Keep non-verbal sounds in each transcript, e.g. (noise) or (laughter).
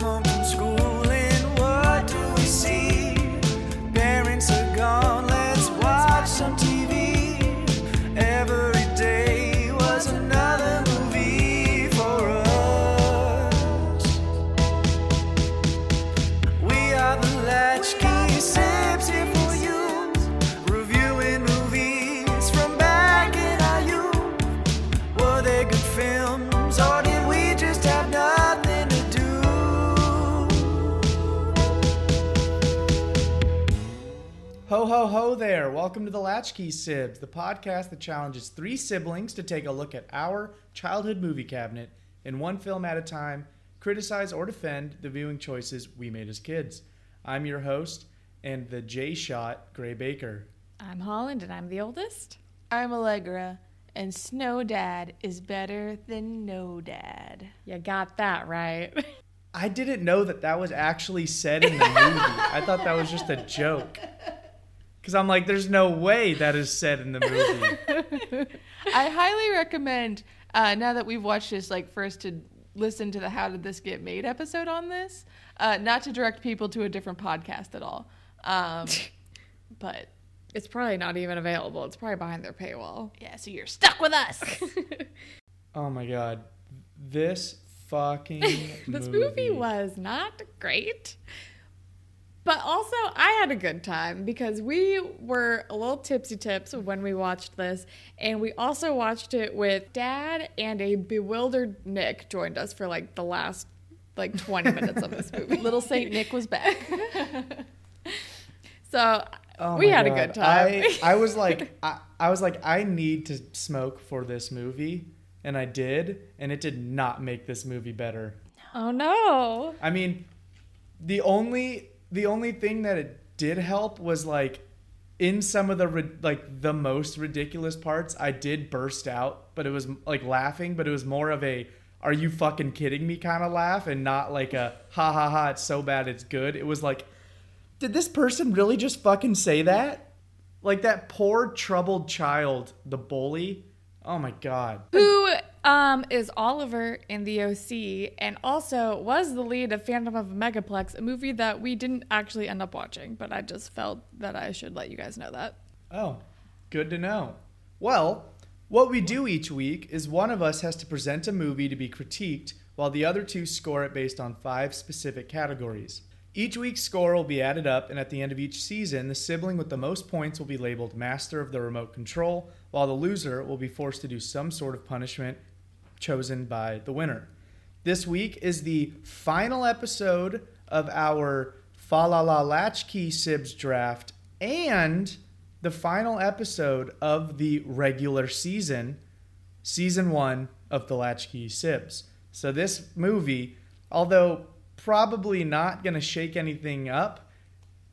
home Ho, ho, ho there. Welcome to the Latchkey Sibs, the podcast that challenges three siblings to take a look at our childhood movie cabinet in one film at a time, criticize or defend the viewing choices we made as kids. I'm your host and the J Shot Gray Baker. I'm Holland and I'm the oldest. I'm Allegra, and Snow Dad is better than No Dad. You got that right. (laughs) I didn't know that that was actually said in the movie. I thought that was just a joke. (laughs) Because I'm like, there's no way that is said in the movie. (laughs) I highly recommend, uh, now that we've watched this, like first to listen to the How Did This Get Made episode on this, uh, not to direct people to a different podcast at all. Um, (laughs) but it's probably not even available. It's probably behind their paywall. yeah, so you're stuck with us. (laughs) Oh my god. This fucking this movie was not great. But also, I had a good time because we were a little tipsy tips when we watched this. And we also watched it with dad and a bewildered Nick joined us for like the last like 20 minutes of this movie. (laughs) Little Saint Nick was back. (laughs) So Oh we my had a good time. I, I was like, (laughs) I, I was like, I need to smoke for this movie, and I did, and it did not make this movie better. oh no. I mean, the only the only thing that it did help was like in some of the like the most ridiculous parts, I did burst out, but it was like laughing, but it was more of a "Are you fucking kidding me?" kind of laugh, and not like a "Ha ha ha, it's so bad it's good." It was like, did this person really just fucking say that? Like that poor troubled child, the bully. Oh my god. Who um, is Oliver in the OC and also was the lead of Phantom of Megaplex, a movie that we didn't actually end up watching, but I just felt that I should let you guys know that. Oh, good to know. Well, what we do each week is one of us has to present a movie to be critiqued, while the other two score it based on five specific categories. Each week's score will be added up, and at the end of each season, the sibling with the most points will be labeled master of the remote control, while the loser will be forced to do some sort of punishment chosen by the winner. This week is the final episode of our Fa La La Latchkey Sibs draft and the final episode of the regular season, season one of the Latchkey Sibs. So this movie, although probably not going to shake anything up,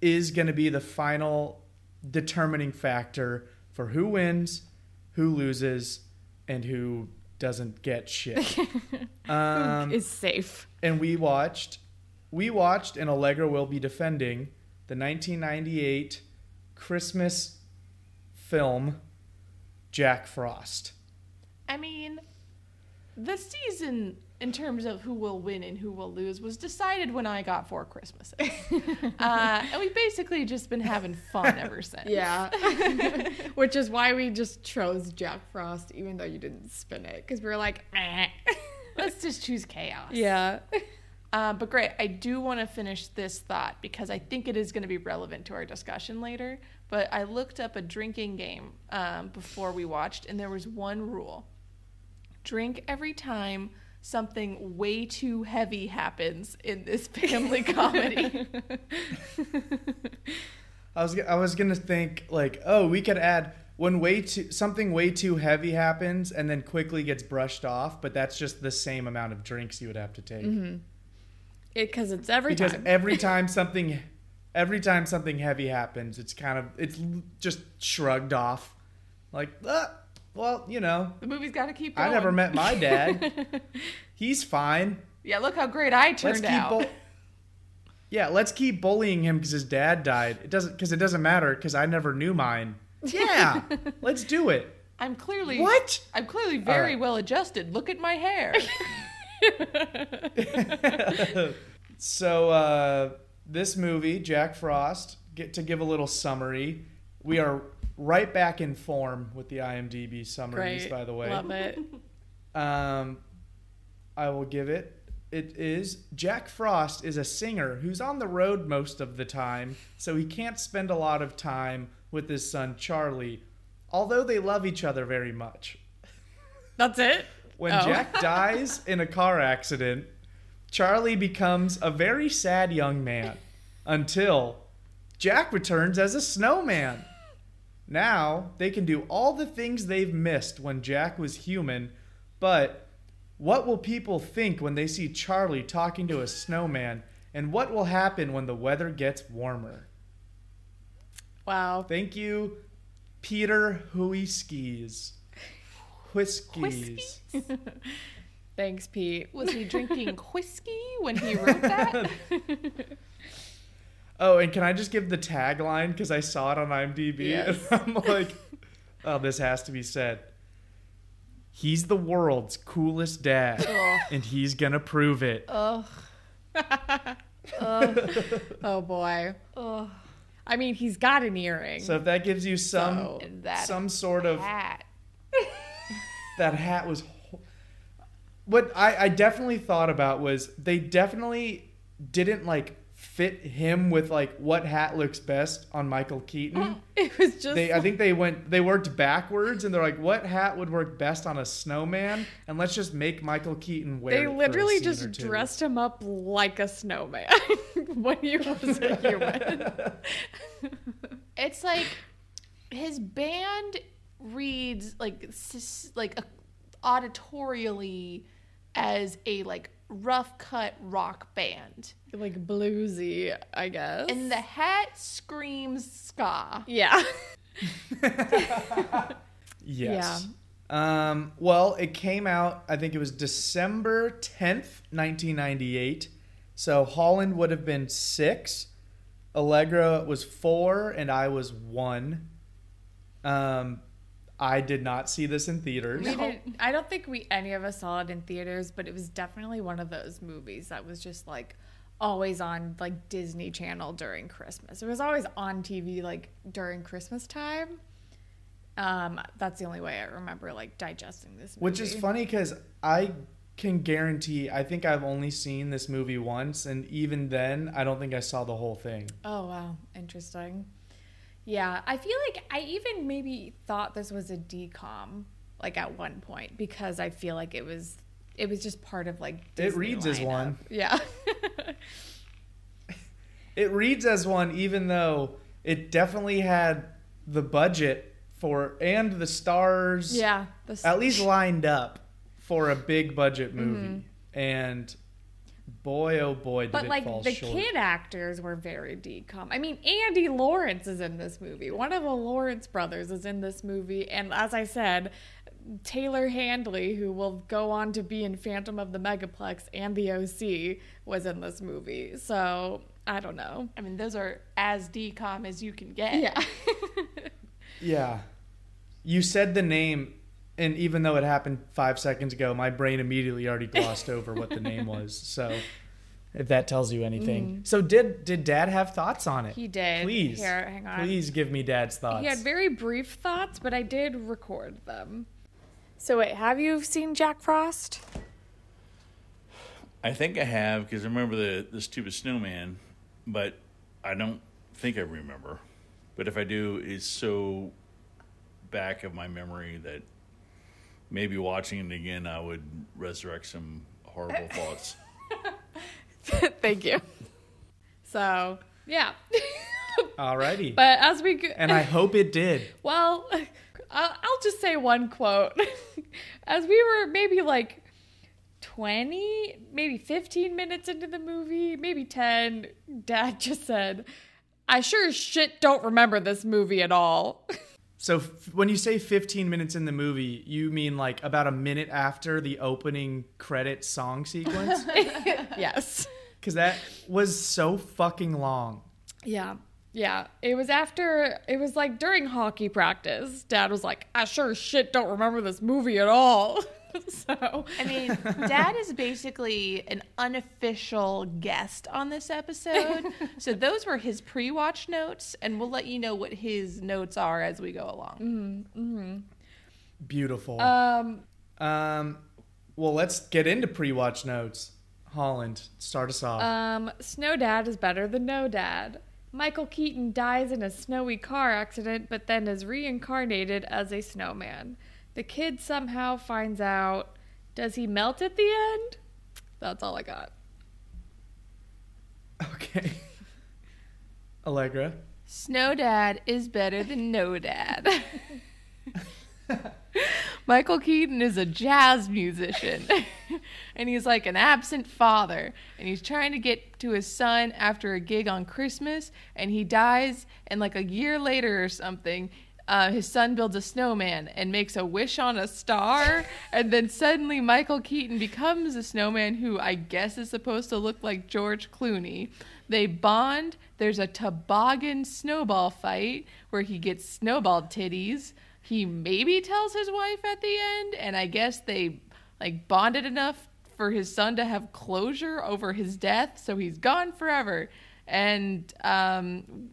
is going to be the final determining factor for who wins, who loses, and who doesn't get shit. (laughs) um, is safe. and we watched, we watched, and Allegra will be defending the 1998 Christmas film Jack Frost. I mean, the season in terms of who will win and who will lose was decided when I got four Christmases. (laughs) uh, and we've basically just been having fun ever since. Yeah. (laughs) Which is why we just chose Jack Frost, even though you didn't spin it, because we were like, eh. (laughs) Let's just choose chaos. yeah. Uh, but great. I do want to finish this thought because I think it is going to be relevant to our discussion later. But I looked up a drinking game um, before we watched, and there was one rule drink every time something way too heavy happens in this (laughs) family comedy. I was I was gonna think like, oh, we could add when way too something way too heavy happens and then quickly gets brushed off, but that's just the same amount of drinks you would have to take. Because it's every because time. every (laughs) time something every time something heavy happens it's kind of it's just shrugged off like ah, well you know the movie's got to keep going. i never met my dad (laughs) he's fine Yeah, look how great I let's turned keep out. bu- yeah let's keep bullying him because his dad died it doesn't because it doesn't matter because i never knew mine yeah (laughs) let's do it I'm clearly what I'm clearly very right. well adjusted. Look at my hair. (laughs) So uh, this movie, Jack Frost, get to give a little summary. We are right back in form with the IMDb summaries, Great. by the way. Love it. (laughs) Um, I will give it. It is Jack Frost is a singer who's on the road most of the time, so he can't spend a lot of time with his son Charlie, although they love each other very much. That's it. When Oh. Jack (laughs) dies in a car accident, Charlie becomes a very sad young man until Jack returns as a snowman. Now they can do all the things they've missed when Jack was human, but what will people think when they see Charlie talking to a snowman? And what will happen when the weather gets warmer? Wow. Thank you, Peter Hui Skis. Whiskies. Thanks, Pete. Was he drinking whiskey when he wrote that? (laughs) Oh, and can I just give the tagline because I saw it on IMDb Yes. and (laughs) I'm like, oh, this has to be said. He's the world's coolest dad, Ugh. and he's gonna prove it. Ugh. (laughs) Oh boy. Ugh. I mean, he's got an earring. So if that gives you some So- that some sort of hat. (laughs) that hat was. ho- What I, I definitely thought about was they definitely didn't like fit him with like what hat looks best on Michael Keaton. Oh, it was just they I think they went they worked backwards and they're like, what hat would work best on a snowman? And let's just make Michael Keaton wear. they it for a literally scene or just dressed him up like a snowman (laughs) when he was a human. It's like his band reads like like auditorially as a like rough cut rock band, like bluesy, I guess. and the hat screams ska. yeah. (laughs) (laughs) Yes. Um, well, it came out, I think it was December 10th, 1998. So Holland would have been six, Allegra was four, and I was one. Um, I did not see this in theaters. We didn't, I don't think we any of us saw it in theaters, but it was definitely one of those movies that was just like always on like Disney Channel during Christmas. It was always on TV like during Christmas time. Um, that's the only way I remember like digesting this movie. Which is funny because I can guarantee, I think I've only seen this movie once, and even then, I don't think I saw the whole thing. Oh wow, interesting. Yeah, I feel like I even maybe thought this was a DCOM like at one point because I feel like it was it was just part of like It Disney reads as one. Yeah. (laughs) It reads as one, even though it definitely had the budget for and the stars yeah. The at least lined up for a big budget Mm-hmm. movie. And boy, oh boy, did But it like fall the short. kid actors were very DCOM. I mean, Andy Lawrence is in this movie. One of the Lawrence brothers is in this movie, and as I said, Taylor Handley, who will go on to be in Phantom of the Megaplex and the OC, was in this movie. So I don't know. I mean, those are as DCOM as you can get. Yeah. (laughs) Yeah. You said the name, and even though it happened five seconds ago, my brain immediately already glossed over what the name (laughs) was. So, if that tells you anything, mm. so did did Dad have thoughts on it? He did. Please, Here, hang on. please give me Dad's thoughts. he had very brief thoughts, but I did record them. So wait, have you seen Jack Frost? I think I have because I remember the the stupid snowman, but I don't think I remember. But if I do, it's so back of my memory that maybe watching it again, I would resurrect some horrible (laughs) thoughts. (laughs) Thank you. So yeah, (laughs) Alrighty. but as we go, and I hope it did. well, I'll, I'll just say one quote. As we were maybe like 20, maybe 15 minutes into the movie, maybe 10, Dad just said, I sure as shit don't remember this movie at all. So f- when you say 15 minutes in the movie, you mean like about a minute after the opening credit song sequence? (laughs) yes. Because that was so fucking long. Yeah. Yeah. It was after, it was like during hockey practice. Dad was like, I sure shit don't remember this movie at all. (laughs) (laughs) so I mean, Dad is basically an unofficial guest on this episode. so (laughs) those were his pre-watch notes, and we'll let you know what his notes are as we go along. Beautiful. um Um, well, let's get into pre-watch notes. Holland, start us off. Um, Snow Dad is better than No Dad. Michael Keaton dies in a snowy car accident, but then is reincarnated as a snowman. The kid somehow finds out. Does he melt at the end? That's all I got. okay. (laughs) Allegra. Snow Dad is better than No Dad. (laughs) Michael Keaton is a jazz musician, (laughs) and he's like an absent father, and he's trying to get to his son after a gig on Christmas, and he dies, and like a year later or something, uh, his son builds a snowman and makes a wish on a star, and then suddenly Michael Keaton becomes a snowman who I guess is supposed to look like George Clooney. They bond. There's a toboggan snowball fight where he gets snowball titties. He maybe tells his wife at the end, and I guess they like bonded enough for his son to have closure over his death, so he's gone forever. And um,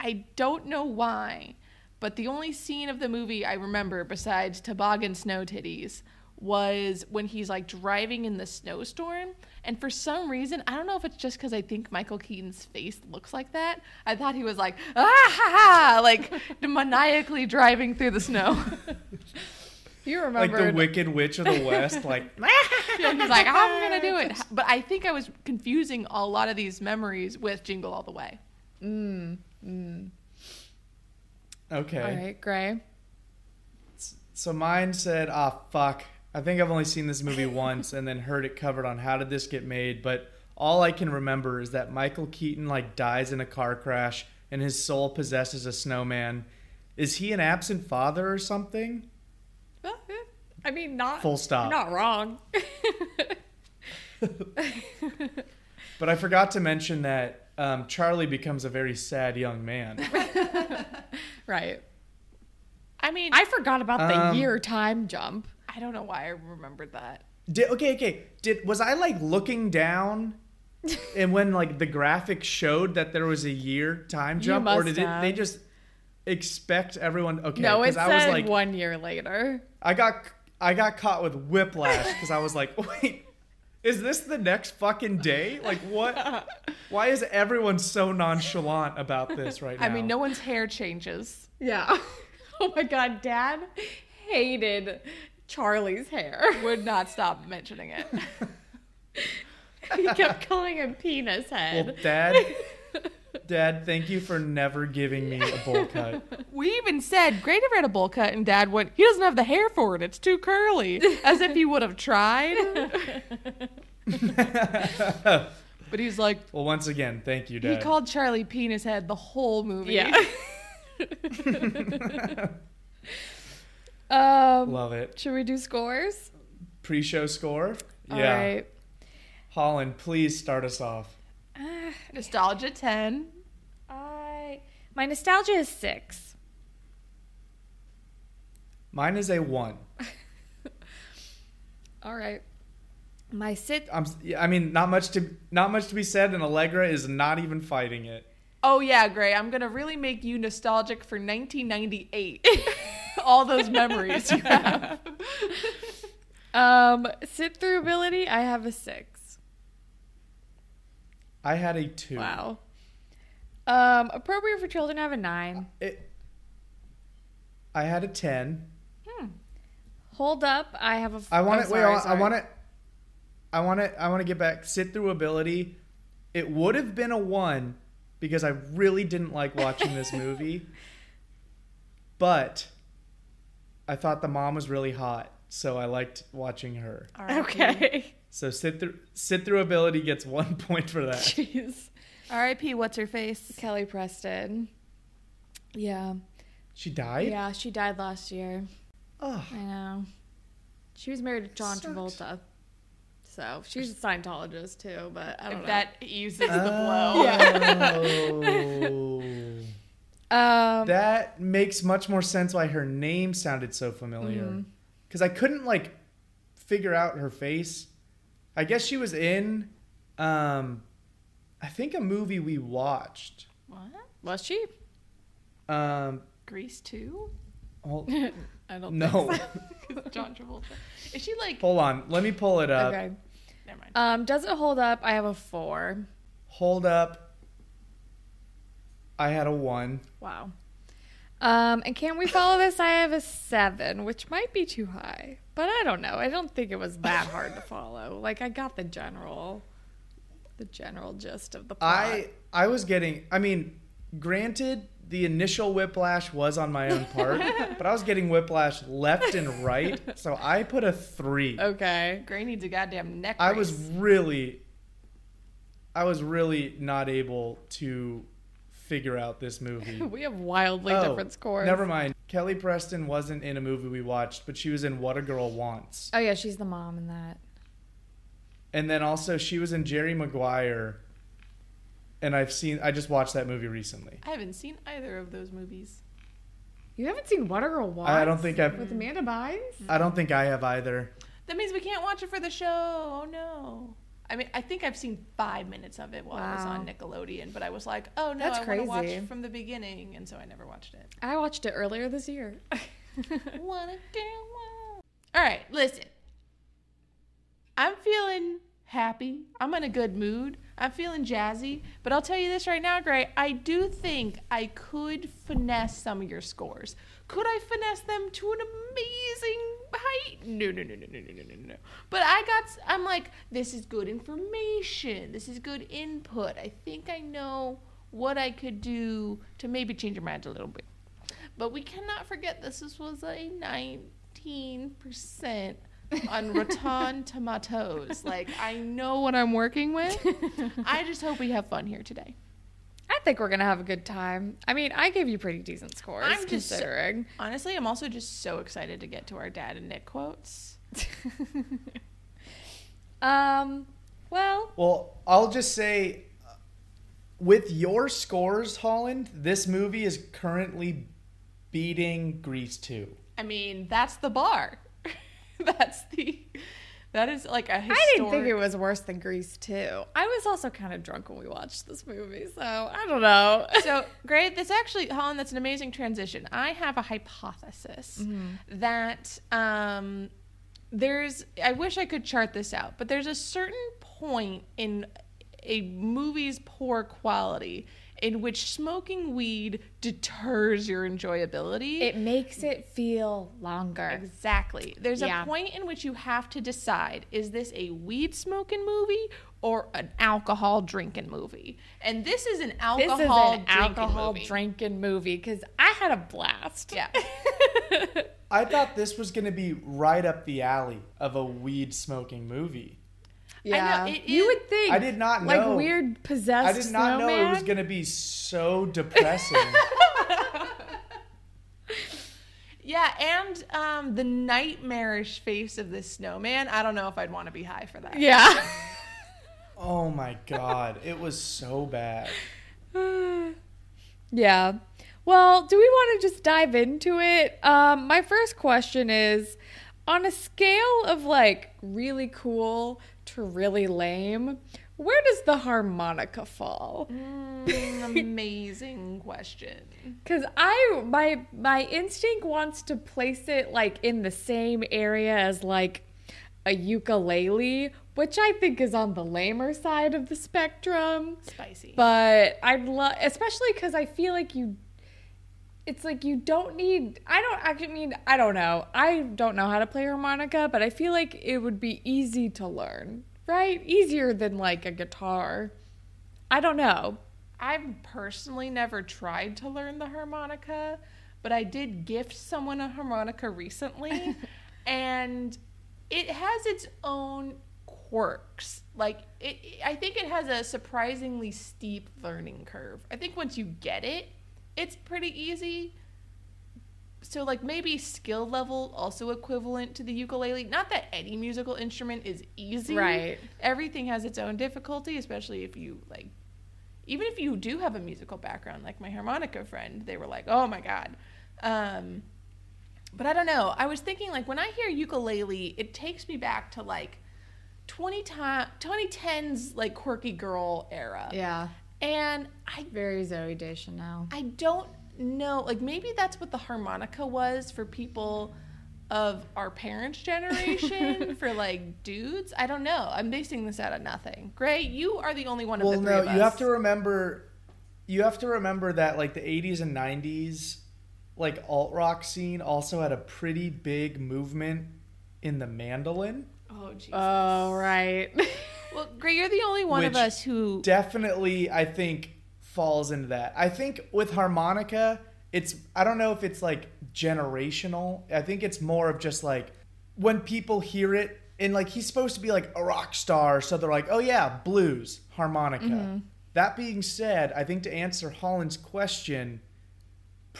I don't know why, but the only scene of the movie I remember besides toboggan snow titties was when he's like driving in the snowstorm. And for some reason, I don't know if it's just because I think Michael Keaton's face looks like that. I thought he was like, ah ha ha, like (laughs) maniacally driving through the snow. (laughs) You remember. Like the Wicked Witch of the (laughs) West, like Yeah, he's like, I'm gonna do it. But I think I was confusing a lot of these memories with Jingle All the Way. Okay. All right, Gray. So mine said, "Ah, fuck. I think I've only seen this movie (laughs) once and then heard it covered on How Did This Get Made, but all I can remember is that Michael Keaton like dies in a car crash and his soul possesses a snowman. Is he an absent father or something? I mean, not Full stop. Not wrong. (laughs) (laughs) But I forgot to mention that um, Charlie becomes a very sad young man. (laughs) right. I mean, I forgot about the Um, year time jump. I don't know why I remembered that. Did, okay, okay. Did was I like looking down, (laughs) and when like the graphic showed that there was a year time You jump, or must did it, they just expect everyone? Okay, no, it 'cause I was said like, one year later. I got I got caught with whiplash because I was like, (laughs) wait, is this the next fucking day? Like what? (laughs) Why is everyone so nonchalant about this right now? I mean, no one's hair changes. Yeah. (laughs) oh my god, Dad hated Charlie's hair. (laughs) Would not stop mentioning it. he kept calling him penis head. Well, head. Dad, Dad, thank you for never giving me a bowl (laughs) cut. We even said, great if I had a bowl cut, and Dad went, he doesn't have the hair for it. It's too curly. As if he would have tried. (laughs) (laughs) but he's like, Well, once again, thank you, Dad. he called Charlie penis head the whole movie. yeah. um, Love it. should we do scores? Pre-show score. All yeah. right. Holland, please start us off. Uh, Nostalgia 10. I my nostalgia is six. Mine is a one. (laughs) All right. My sit. I'm. I mean, not much to not much to be said, and Allegra is not even fighting it. Oh, yeah, Gray. I'm going to really make you nostalgic for 1998. (laughs) All those memories you have. (laughs) Um, sit through ability. I have a six. I had a two. Wow. Um, appropriate for children. I have a nine. It, I had a ten. Hold up. I have a. I want oh, to wait. sorry, I want it. I want it. I want to get back. Sit through ability. It would have been a one because I really didn't like watching this (laughs) movie. But I thought the mom was really hot, so I liked watching her. Okay. So sit through sit through ability gets one (laughs) point for that. Jeez. R.I.P. What's her face? Kelly Preston. Yeah. She died. Yeah, she died last year. Oh, I know. She was married to John Sucks. Travolta. So she's a Scientologist too, but I don't If know. that eases the blow. (laughs) Oh. (laughs) um, that makes much more sense why her name sounded so familiar. Because I couldn't like figure out her face. I guess she was in, um, I think a movie we watched. What? Was she? Um, Grease 2? hold, (laughs) I don't no, (laughs) John Travolta. Is she like. hold on. Let me pull it up. Okay. Never mind. Um, does it hold up? I have a four. Hold up. I had a one. Wow. Um, and can we follow this? I have a seven, which might be too high, but I don't know. I don't think it was that hard to follow. Like I got the general, the general gist of the plot. I I was getting. I mean, granted, the initial whiplash was on my own part, (laughs) but I was getting whiplash left and right. So I put a three. okay. Gray needs a goddamn neck I was really, I was really not able to figure out this movie. (laughs) We have wildly Oh, different scores. Never mind. Kelly Preston wasn't in a movie we watched, but she was in What a Girl Wants. Oh yeah, she's the mom in that. And then also she was in Jerry Maguire. And I've seen I just watched that movie recently. I haven't seen either of those movies. You haven't seen What a Girl Wants? I don't think I've with Amanda Bynes. I don't think I have either. That means we can't watch it for the show. Oh no. I mean, I think I've seen five minutes of it while I was on Nickelodeon, but I was like, oh no, That's I want to watch from the beginning, and so I never watched it. I watched it earlier this year. (laughs) Wanna get wild. All right, listen. I'm feeling happy. I'm in a good mood. I'm feeling jazzy. But I'll tell you this right now, Gray, I do think I could finesse some of your scores. Could I finesse them to an amazing height? No, no, no, no, no, no, no, no. no. But I got, I'm like, this is good information. This is good input. I think I know what I could do to maybe change your mind a little bit. But we cannot forget this, this was a 19% on Rotten Tomatoes. Like, I know what I'm working with. (laughs) I just hope we have fun here today. I think we're gonna have a good time. I mean, I gave you pretty decent scores I'm just so- considering. Honestly, I'm also just so excited to get to our dad and Nick quotes. (laughs) um, well, Well, I'll just say uh, with your scores, Holland, this movie is currently beating Grease 2. I mean, that's the bar. (laughs) that's the. That is like a I historic. I didn't think it was worse than Grease too. I was also kind of drunk when we watched this movie, so I don't know. so (laughs) great. This actually, Holland, that's an amazing transition. I have a hypothesis that um, there's. I wish I could chart this out, but there's a certain point in a movie's poor quality in which smoking weed deters your enjoyability. it makes it feel longer. Exactly. There's Yeah. a point in which you have to decide is this a weed smoking movie or an alcohol drinking movie? And this is an This alcohol is an drinking alcohol movie. drinking movie because I had a blast. Yeah. (laughs) I thought this was going to be right up the alley of a weed smoking movie. Yeah, it you would think. I did not know. like weird possessed. I did not know it was going to be so depressing. (laughs) yeah, and um, the nightmarish face of this snowman. I don't know if I'd want to be high for that. Yeah. (laughs) oh my god, it was so bad. (sighs) yeah. Well, do we want to just dive into it? Um, my first question is on a scale of like really cool to really lame, where does the harmonica fall? Mm, amazing question. (laughs) Cuz I my my instinct wants to place it like in the same area as like a ukulele, which I think is on the lamer side of the spectrum. Spicy. But I'd love, especially because I feel like you. It's like you don't need. I don't. I mean, I don't know. I don't know how to play harmonica, but I feel like it would be easy to learn, right? Easier than like a guitar. I don't know. I've personally never tried to learn the harmonica, but I did gift someone a harmonica recently, (laughs) and it has its own quirks. Like it, I think it has a surprisingly steep learning curve. I think once you get it, it's pretty easy. So like maybe skill level also equivalent to the ukulele. Not that any musical instrument is easy. Right. Everything has its own difficulty, especially if you like even if you do have a musical background like my harmonica friend they were like oh my god um, But I don't know. I was thinking like when I hear ukulele, it takes me back to like 20 time 2010s like quirky girl era. Yeah. And I Very Zooey Deschanel. I don't know. Like maybe that's what the harmonica was for people of our parents' generation (laughs) for like dudes. I don't know. I'm basing this out of nothing. Gray, you are the only one of Well, the three no, of us. you have to remember. You have to remember that like the 80s and 90s, like alt rock scene also had a pretty big movement in the mandolin. Oh, Jesus. Oh, right. (laughs) well, Gray, you're the only one of us who. Definitely, I think falls into that. I think with harmonica, it's I don't know if it's like generational. I think it's more of just like when people hear it and like he's supposed to be like a rock star, so they're like, "Oh yeah, blues, harmonica." Mm-hmm. That being said, I think to answer Holland's question,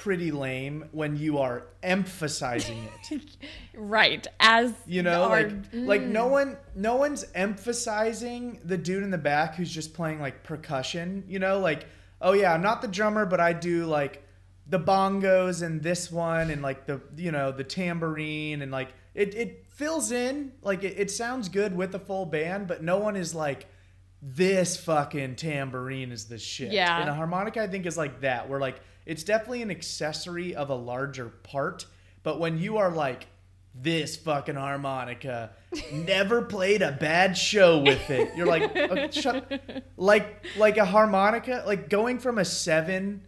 pretty lame when you are emphasizing it. (laughs) right. As You know, our- like like no mm. one no one's emphasizing the dude in the back who's just playing like percussion, you know, like oh yeah, I'm not the drummer, but I do like the bongos and this one and like the you know, the tambourine and like it it fills in, like it, it sounds good with a full band, but no one is like this fucking tambourine is the shit. Yeah. And a harmonica I think is like that, where like it's definitely an accessory of a larger part, but when you are like this fucking harmonica (laughs) never played a bad show with it. You're like uh, shut, like like a harmonica, like going from a 7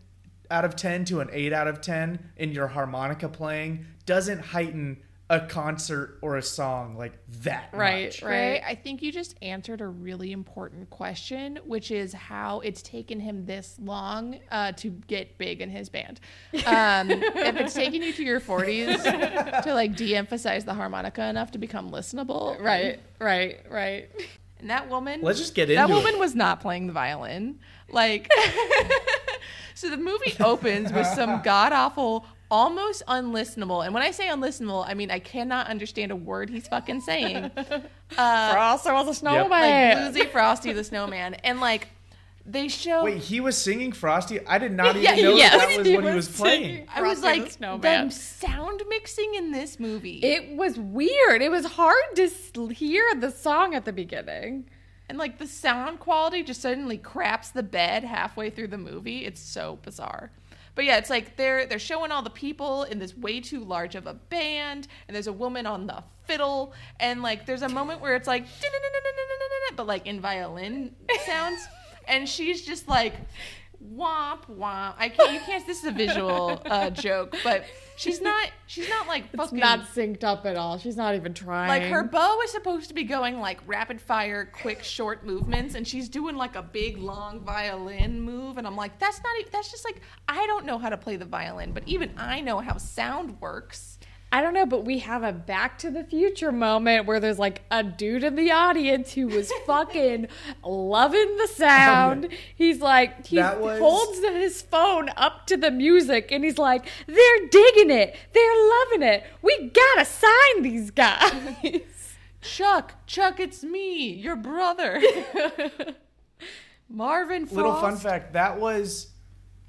out of 10 to an 8 out of 10 in your harmonica playing doesn't heighten a concert or a song like that Right, much. Gray, I think you just answered a really important question, which is how it's taken him this long uh, to get big in his band. Um, (laughs) if it's taken you to your 40s to like de-emphasize the harmonica enough to become listenable, right, right, right. And that woman, Let's just get that woman it. was not playing the violin. Like, (laughs) (laughs) so the movie opens with some god awful, almost unlistenable. And when I say unlistenable, I mean I cannot understand a word he's fucking saying. (laughs) Uh, Frosty was a like snowman. Bluesy Frosty the Snowman, and like they show. Wait, he was singing Frosty? I did not (laughs) even Yeah, know yeah, that, that was he what he was was playing. singing. I was Frosty the like, Snowman. the sound mixing in this movie, It was weird. It was hard to hear the song at the beginning. and like the sound quality just suddenly craps the bed halfway through the movie. It's so bizarre. But yeah, it's like they're they're showing all the people in this way too large of a band, and there's a woman on the fiddle, and like there's a moment where it's like, (laughs) but like in violin sounds, and she's just like, womp womp. I can't. You can't. This is a visual uh, joke, but she's (laughs) not. She's not like It's fucking. not synced up at all. She's not even trying. Like her bow is supposed to be going like rapid fire, quick, short movements, and she's doing like a big, long violin move, and I'm like, that's not. Even, that's just like I don't know how to play the violin, but even I know how sound works. I don't know, but we have a Back to the Future moment where there's like a dude in the audience who was (laughs) fucking loving the sound. Oh, he's like, he was- holds his phone up to the music and he's like, they're digging it. They're loving it. We gotta sign these guys. (laughs) Chuck, Chuck, it's me, your brother, (laughs) Marvin. Frost. Little fun fact: that was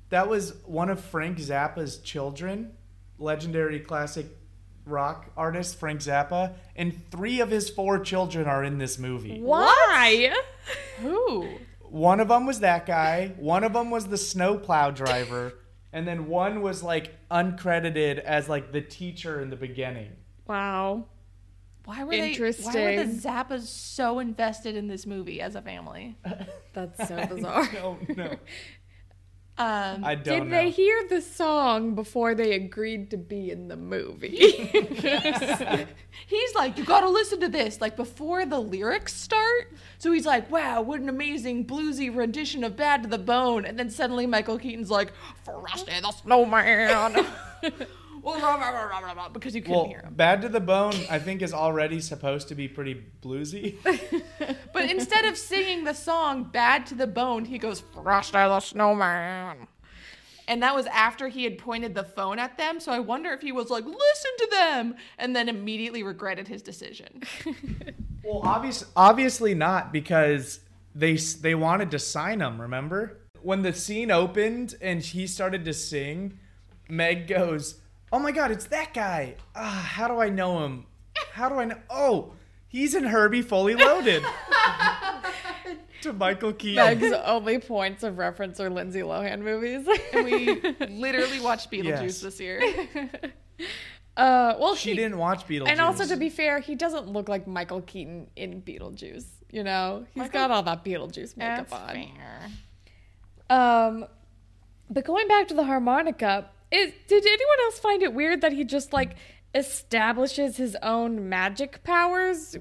that was one of Frank Zappa's children, legendary classic rock artist Frank Zappa, and three of his four children are in this movie. Why? Who? One of them was that guy. One of them was the snowplow driver, and then one was like uncredited as like the teacher in the beginning. Wow. Why were they? Why were the Zappas so invested in this movie as a family? (laughs) That's so (laughs) bizarre. No, no, (laughs) Um, I don't Did know. they hear the song before they agreed to be in the movie? (laughs) he's like, you gotta listen to this, like before the lyrics start. So he's like, wow, what an amazing bluesy rendition of Bad to the Bone. And then suddenly Michael Keaton's like, Frosty the Snowman. (laughs) (laughs) because you couldn't well, hear him. Bad to the Bone, I think, is already supposed to be pretty bluesy. (laughs) But instead of singing the song Bad to the Bone, he goes, Frosty the Snowman. And that was after he had pointed the phone at them. So I wonder if he was like, listen to them. And then immediately regretted his decision. (laughs) Well, obvious, obviously not because they they wanted to sign him. Remember when the scene opened and he started to sing, Meg goes, Oh my god, it's that guy. Ah, how do I know him? How do I know? Oh, he's in Herbie Fully Loaded. (laughs) to Michael Keaton. Meg's only points of reference are Lindsay Lohan movies. And we (laughs) literally watched Beetlejuice Yes. this year. (laughs) uh, well, She he- didn't watch Beetlejuice. And also, to be fair, he doesn't look like Michael Keaton in Beetlejuice. You know, he's Michael- got all that Beetlejuice makeup That's on. fair. Um, but going back to the harmonica, is did anyone else find it weird that he just like establishes his own magic powers?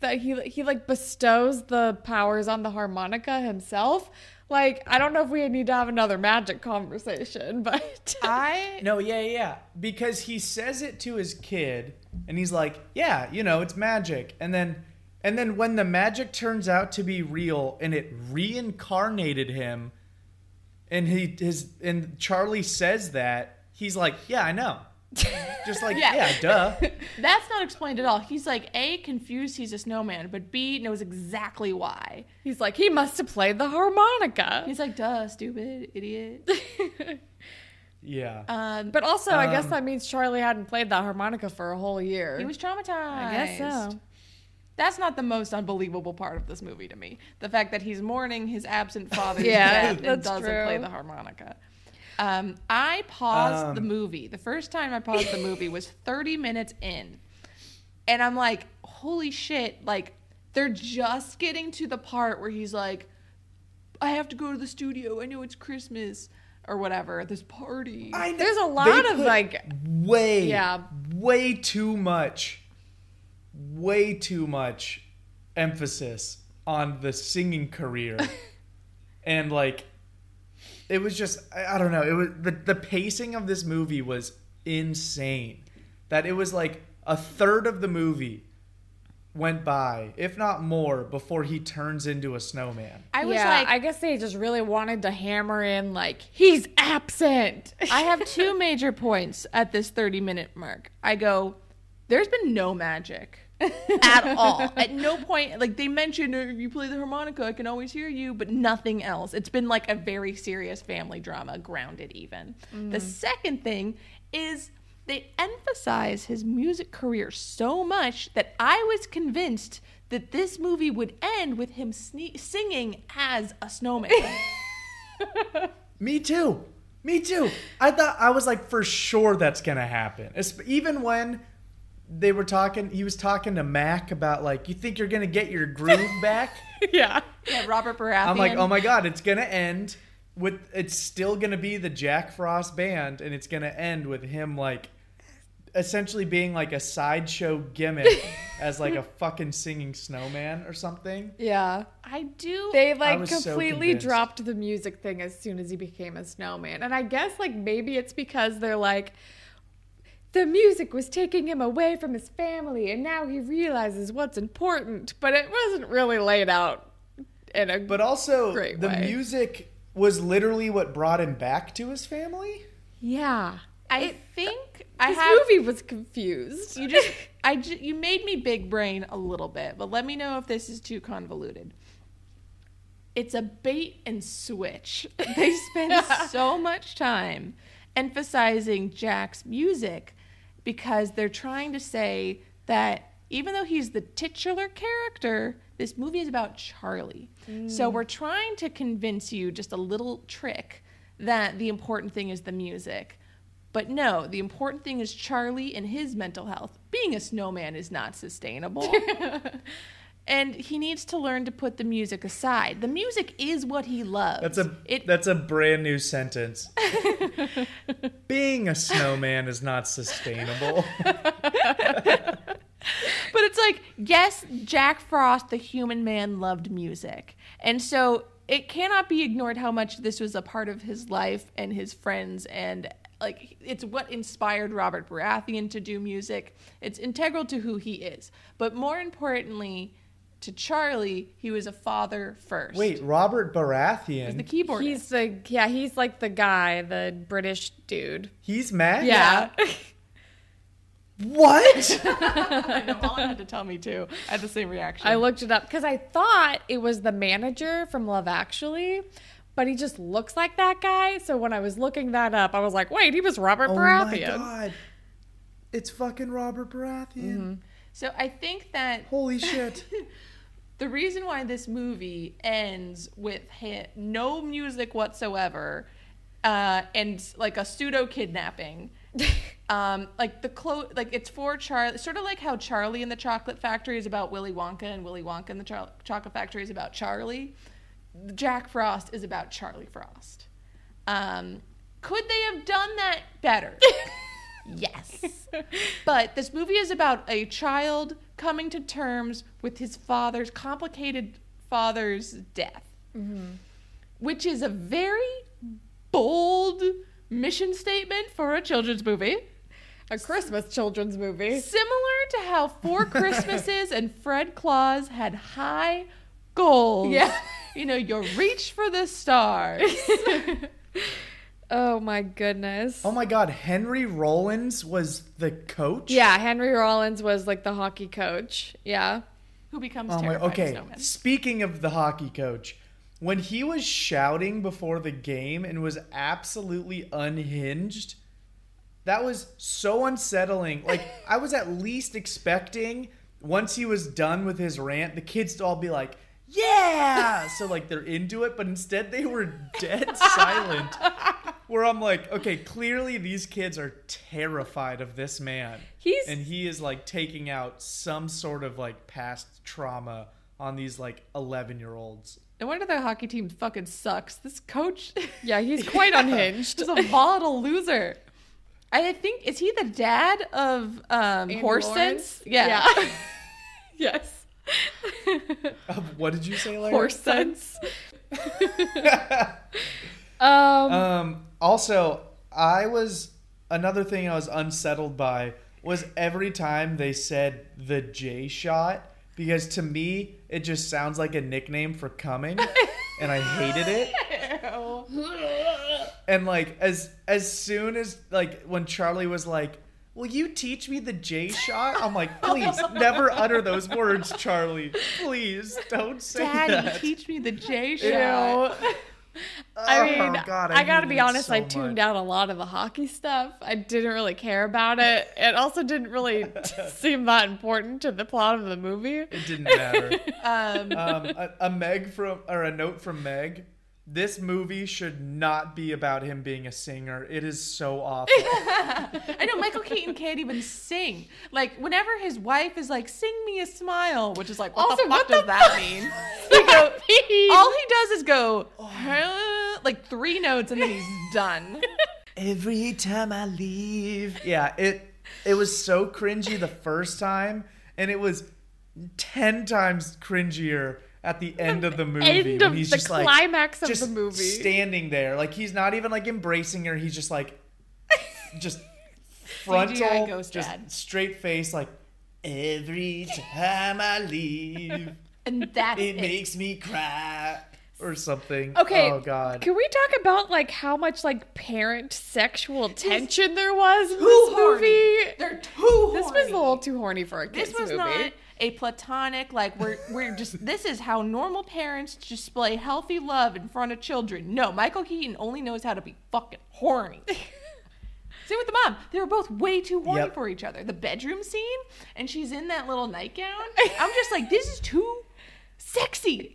That he he like bestows the powers on the harmonica himself. Like I don't know if we need to have another magic conversation, (laughs) but I No, yeah, yeah. Because he says it to his kid and he's like, "Yeah, you know, it's magic." And then and then when the magic turns out to be real and it reincarnated him and he his and Charlie says that, he's like, "Yeah, I know." Just like, (laughs) Yeah. yeah, duh. (laughs) that's not explained at all. He's like A confused he's a snowman, but B knows exactly why. he's like he must have played the harmonica. He's like, duh, stupid, idiot. (laughs) Yeah. Um, But also, I guess Um, that means Charlie hadn't played the harmonica for a whole year. he was traumatized. I guess so. That's not the most unbelievable part of this movie to me. The fact that he's mourning his absent (laughs) father's Yeah, death and that's doesn't true. play the harmonica. Um, I paused Um, the movie. The first time I paused the movie was 30 minutes in. And I'm like, holy shit. Like, they're just getting to the part where he's like, I have to go to the studio. I know it's Christmas or whatever, this party. I. There's a lot of like way Yeah. way too much way too much emphasis on the singing career (laughs) and like it was just I, I don't know it was the, the pacing of this movie was insane that it was like a third of the movie went by if not more before he turns into a snowman I was yeah, like, I guess they just really wanted to hammer in like he's absent. (laughs) I have two (laughs) major points at this 30 minute mark. I go, there's been no magic at (laughs) all. At no point, like they mentioned, "Oh, if you play the harmonica, I can always hear you, but nothing else. It's been like a very serious family drama, grounded even. Mm. The second thing is they emphasize his music career so much that I was convinced that this movie would end with him sne- singing as a snowman. (laughs) (laughs) Me too. Me too. I thought I was like for sure that's gonna happen. Es- Even when they were talking, he was talking to Mac about like, you think you're gonna get your groove (laughs) back? yeah. yeah, Robert Baratheon. I'm like, oh my god, it's gonna end with it's still gonna be the Jack Frost band, and it's gonna end with him like essentially being like a sideshow gimmick (laughs) as like a fucking singing snowman or something. Yeah. I do. They like was so completely dropped the music thing as soon as he became a snowman. And I guess like maybe it's because they're like the music was taking him away from his family and now he realizes what's important, but it wasn't really laid out in a But also, Great the way. music was literally what brought him back to his family. yeah. I think uh, I This have. movie was confused. You just, I, ju- you made me big brain a little bit, but let me know if this is too convoluted. It's a bait and switch. (laughs) They spend (laughs) so much time emphasizing Jack's music because they're trying to say that even though he's the titular character, this movie is about Charlie. So mm. we're trying to convince you just a little trick that the important thing is the music. But no, the important thing is Charlie and his mental health. Being a snowman is not sustainable. (laughs) (laughs) and he needs to learn to put the music aside. The music is what he loves. That's a it that's a brand new sentence. (laughs) Being a snowman is not sustainable. (laughs) But it's like, yes, Jack Frost, the human man, loved music. And so it cannot be ignored how much this was a part of his life and his friends. And like, it's what inspired Robert Baratheon to do music. It's integral to who he is. But more importantly, to Charlie, he was a father first. Wait, Robert Baratheon. He's the keyboard. He's the yeah, he's like the guy, the British dude. He's mad. Yeah. What? (laughs) I know, Molly had to tell me too. I had the same reaction. I looked it up because I thought it was the manager from Love Actually, but he just looks like that guy. So when I was looking that up, I was like, wait, he was Robert Baratheon. Oh my god. It's fucking Robert Baratheon. Mm-hmm. So I think that Holy shit. (laughs) the reason why this movie ends with no music whatsoever uh, and like a pseudo kidnapping. (laughs) Um, like the clo- like it's for charlie sort of like how charlie and the chocolate factory is about willy wonka and willy wonka and the Char- chocolate factory is about charlie. Jack frost is about charlie frost. Um, could they have done that better? (laughs) Yes. (laughs) But this movie is about a child coming to terms with his father's complicated father's death, mm-hmm. which is a very bold mission statement for a children's movie. A Christmas children's movie. Similar to how Four (laughs) Christmases and Fred Claus had high goals. Yeah. You know, you reach for the stars. (laughs) Oh my goodness. oh my god, Henry Rollins was the coach? Yeah, Henry Rollins was like the hockey coach. Yeah. Who becomes Oh my okay. of snowmen. Speaking of the hockey coach, when he was shouting before the game and was absolutely unhinged, that was so unsettling. Like I was at least expecting once he was done with his rant, the kids to all be like, "Yeah!" So like they're into it, but instead they were dead (laughs) silent. Where I'm like, okay, clearly these kids are terrified of this man. He's- and he is like taking out some sort of like past trauma on these like 11 year olds. No wonder the hockey team fucking sucks. This coach (laughs) Yeah, he's quite unhinged. is a volatile loser. I think is he the dad of um, Horse Sense? Yeah. (laughs) yes. Uh, what did you say, Larry? Horse sense. (laughs) um, Um, also, I was another thing I was unsettled by was every time they said the J shot because to me it just sounds like a nickname for coming, (laughs) and I hated it. (laughs) And like as as soon as like when Charlie was like, "Will you teach me the J shot?" I'm like, "Please, never utter those words, Charlie. Please don't say Daddy, that." teach me the J shot. I Oh, mean, God, I, gotta be honest. so I tuned much. out a lot of the hockey stuff. I didn't really care about it. It also didn't really (laughs) seem that important to the plot of the movie. It didn't matter. (laughs) Um, um, a, a Meg from or a note from Meg. This movie should not be about him being a singer. It is so awful. (laughs) I know Michael Keaton can't even sing. Like whenever his wife is like, "Sing me a smile," which is like, what Also, the fuck what does the that mean? (laughs) He go, all he does is go oh. "Huh," like three notes and then he's (laughs) done. Every time I leave, yeah, it it was so cringy the first time, and it was ten times cringier at the end of the (laughs) movie End of he's the just like climax of just the movie. standing there, like he's not even like embracing her. He's just like (laughs) just frontal, ghost just dad. straight face, like every time I leave. And that it it. makes me cry or something. Okay. Oh god. Can we talk about like how much like parent sexual tension there was in this horny. movie? They're too This was a little too horny for a kids This was movie. not a platonic like we're we're just (laughs) this is how normal parents display healthy love in front of children. No, Michael Keaton only knows how to be fucking horny. (laughs) Same with the mom. They were both way too horny Yep. for each other. The bedroom scene, and she's in that little nightgown. (laughs) I'm just like, this is too sexy.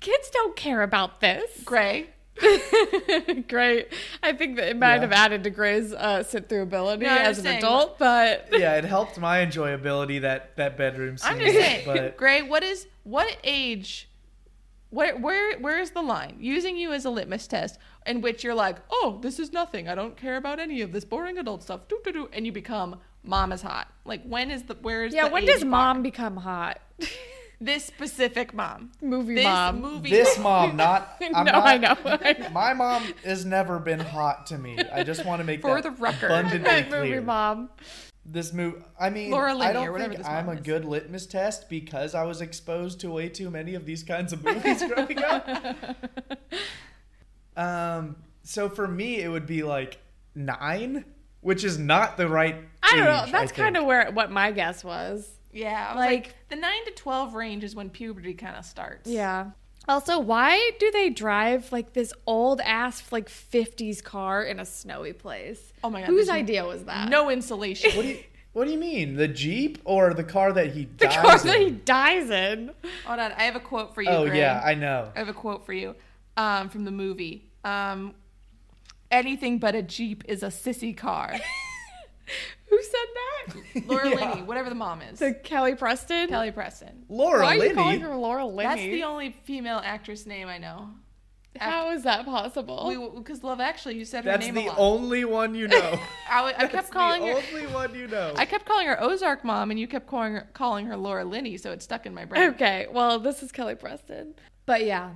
Kids don't care about this. Gray. (laughs) Great. I think that it might Yeah. have added to Gray's uh, sit through ability No, as an saying- adult, but (laughs) yeah, it helped my enjoyability that that bedroom scene. I'm just saying, but (laughs) Gray. What is what age? Where where where is the line? Using you as a litmus test, in which you're like, oh, this is nothing. I don't care about any of this boring adult stuff. Doo, doo, doo, and you become mom is hot. Like when is the where is yeah. the When age does bar? mom become hot? This specific mom Movie this mom. movie this mom, not (laughs) no, I'm I not- know. My mom has never been hot to me. I just want to make For that the record. abundantly Movie clear. mom. This movie, I mean, Laura I Linney or don't whatever think this I'm a is. good litmus test because I was exposed to way too many of these kinds of movies (laughs) growing up. Um, so for me, it would be like nine, which is not the right. I don't know. That's kind of where what my guess was. Yeah I was Like- like, the nine to twelve range is when puberty kind of starts Yeah. Also, why do they drive like this old ass like 50s car in a snowy place? Oh my God, Whose there's idea was that? No insulation. What do you What do you mean? The Jeep or the car that he the car in? that he dies in. Hold on, I have a quote for you. oh Gray. yeah, I know. I have a quote for you um, from the movie. Um, Anything but a Jeep is a sissy car. (laughs) Who said that? (laughs) Laura Yeah. Linney, whatever the mom is. To Kelly Preston. Kelly Preston. Laura Why are you calling Linney. her Laura Linney? That's the only female actress name I know. How is that possible? Because Love Actually, you said her That's name the a lot. only one you know. (laughs) I, w- I That's kept calling the her. only one you know. I kept calling her Ozark Mom, and you kept calling her calling her Laura Linney, so it stuck in my brain. Okay, well, this is Kelly Preston. But yeah,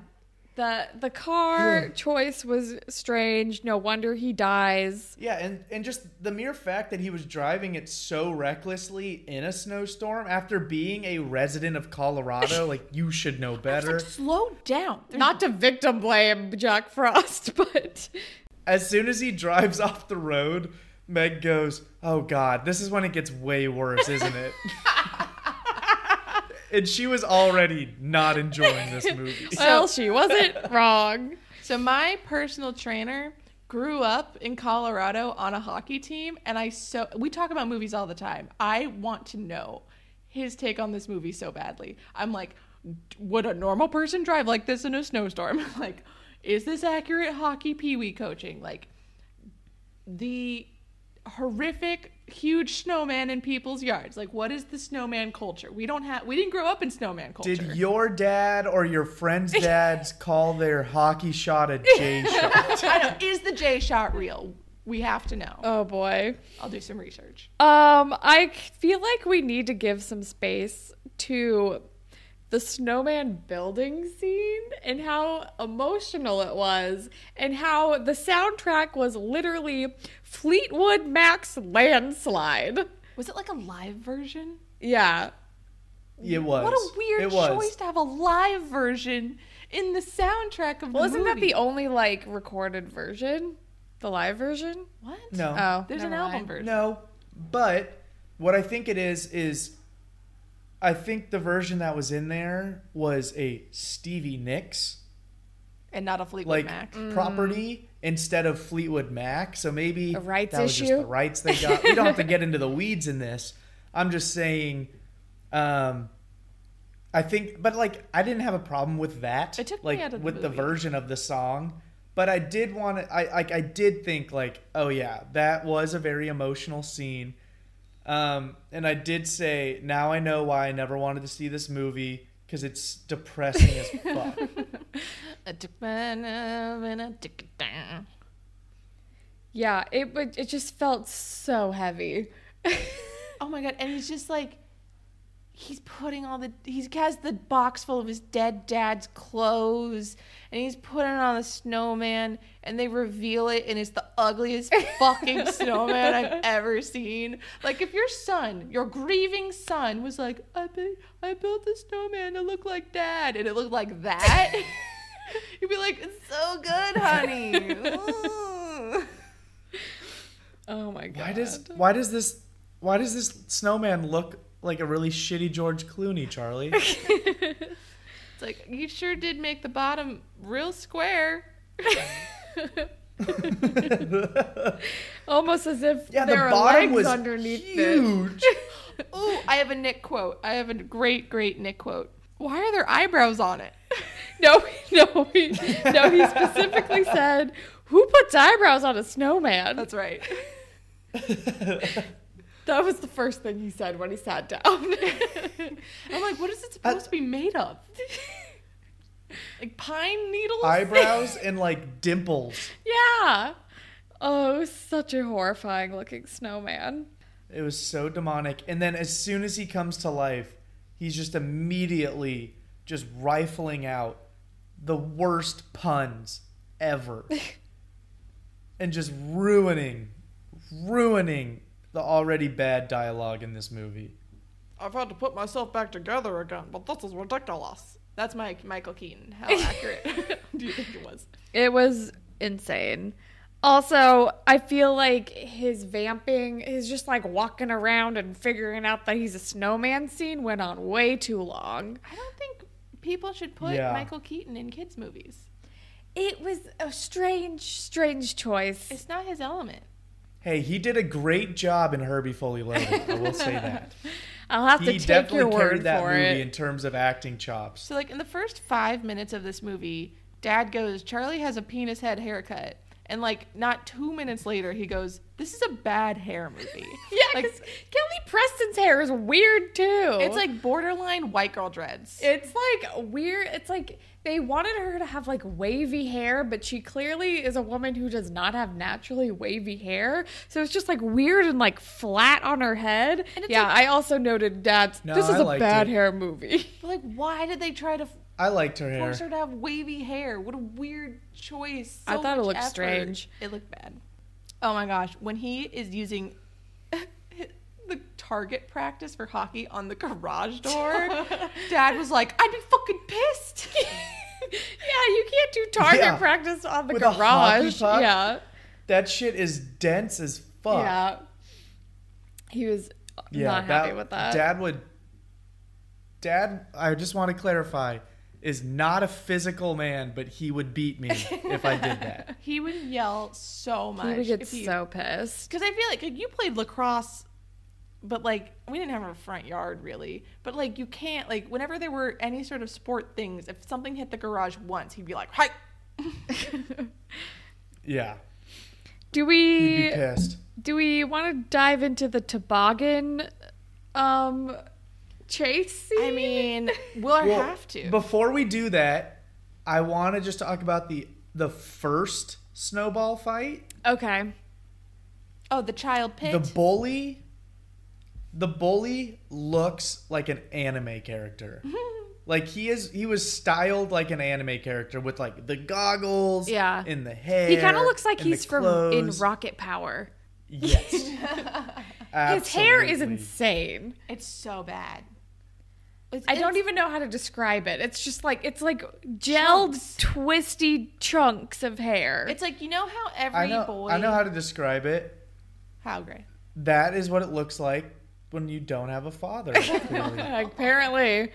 the the car choice was strange. No wonder he dies. Yeah, and, and just the mere fact that he was driving it so recklessly in a snowstorm after being a resident of Colorado, (laughs) like you should know better. Slow down. There's Not to victim blame Jack Frost, (laughs) but As soon as he drives (laughs) off the road, Meg goes, "Oh God, this is when it gets way worse, isn't it?" And she was already not enjoying this (laughs) movie. well, she wasn't (laughs) wrong. So my personal trainer grew up in Colorado on a hockey team and I so we talk about movies all the time. I want to know his take on this movie so badly. I'm like would a normal person drive like this in a snowstorm? (laughs) like is this accurate hockey pee-wee coaching? Like the horrific huge snowman in people's yards. Like what is the snowman culture? We don't have we didn't grow up in snowman culture. Did your dad or your friend's (laughs) dads call their hockey shot a J (laughs) shot? I know, is the J shot real? We have to know. Oh boy. I'll do some research. Um, I feel like we need to give some space to the snowman building scene and how emotional it was, and how the soundtrack was literally Fleetwood Mac's Landslide. Was it like a live version? Yeah. It was. What a weird it was. choice to have a live version in the soundtrack of Well, the isn't that the only like recorded version? The live version? what? No. Oh, There's an never album mind. version. No, but what I think it is is I think the version that was in there was a Stevie Nicks And not a Fleetwood like Mac. property instead of Fleetwood Mac. So maybe A rights that was just issue? the rights they got. we don't have to get (laughs) into the weeds in this. I'm just saying um I think but like I didn't have a problem with that. It took me like out of the with the movie. version of the song. But I did want to I like I did think like, oh yeah, that was a very emotional scene. Um and I did say, now I know why I never wanted to see this movie because it's depressing as (laughs) fuck. I took my love and I took it down. Yeah, it. It just felt so heavy. Oh my god! And he's just like, he's putting all the he has the box full of his dead dad's clothes, and he's putting it on the snowman, and they reveal it, and it's the ugliest (laughs) fucking snowman I've ever seen. Like if your son, your grieving son, was like, I bu- I built the snowman to look like dad, and it looked like that. (laughs) You'd be like, it's so good, honey. Ooh. (laughs) Oh my god. Why does why does this why does this snowman look like a really shitty George Clooney, Charlie? (laughs) It's like you sure did make the bottom real square. (laughs) Almost as if yeah, the there are bottom legs was underneath it. huge. (laughs) Ooh, I have a Nick quote. I have a great, great Nick quote. Why are there eyebrows on it? No, no, he, no. He specifically said, "Who puts eyebrows on a snowman?" That's right. That was the first thing he said when he sat down. (laughs) I'm like, what is it supposed to be made of? (laughs) Like pine needles? Eyebrows (laughs) and like dimples. yeah. Oh, it was such a horrifying looking snowman. It was so demonic. And then as soon as he comes to life, he's just immediately just rifling out the worst puns ever. and just ruining ruining the already bad dialogue in this movie. I've had to put myself back together again, but this is ridiculous. That's my Michael Keaton. How (laughs) accurate (laughs) do you think it was? It was insane. Also, I feel like his vamping, his just like walking around and figuring out that he's a snowman scene went on way too long. I don't think People should put Yeah. Michael Keaton in kids' movies. It was a strange, strange choice. It's not his element. Hey, he did a great job in Herbie Fully Loaded. I will say that. (laughs) I'll have to he take definitely your carried word that for movie it. in terms of acting chops. So, like in the first five minutes of this movie, Dad goes, "Charlie has a penis head haircut," and like not two minutes later, he goes, "This is a bad hair movie." (laughs) Yeah, like 'cause Kelly Preston's hair is weird too. it's like borderline white girl dreads. it's like weird. It's like they wanted her to have like wavy hair, but she clearly is a woman who does not have naturally wavy hair. So it's just like weird and like flat on her head. And it's yeah, like- I also noted that No, this is I a bad it. hair movie. But, like, why did they try to I liked her hair. force her to have wavy hair? What a weird choice. I So thought it looked effort. strange. It looked bad. Oh my gosh, when he is using (laughs) the target practice for hockey on the garage door, (laughs) Dad was like, "I'd be fucking pissed." (laughs) yeah, you can't do target Yeah. practice on the With a garage. puck? Yeah, That shit is dense as fuck. yeah. He was Yeah, not happy with that. Dad would. Dad, I just want to clarify, is not a physical man, but he would beat me if I did that. (laughs) he would yell so much. he would get if he- so pissed. Because I feel like, like you played lacrosse, but like we didn't have a front yard really. But like you can't like whenever there were any sort of sport things, if something hit the garage once, he'd be like, "Hi." (laughs) Yeah, Do he'd we be pissed. do we want to dive into the toboggan um chase scene? I mean, we'll Well, have to. Before we do that, I want to just talk about the the first snowball fight. okay. oh, the child pit. The bully, the bully looks like an anime character. (laughs) like he is, he was styled like an anime character with like the goggles, Yeah. in the hair. He kind of looks like he's from in. Rocket Power. Yes, (laughs) His hair is insane. it's so bad. It's, I don't even know how to describe it. It's just like it's like gelled, Chunks. twisty chunks of hair. It's like you know how every I know. boy. I know how to describe it. How Gray? That is what it looks like when you don't have a father. (laughs) apparently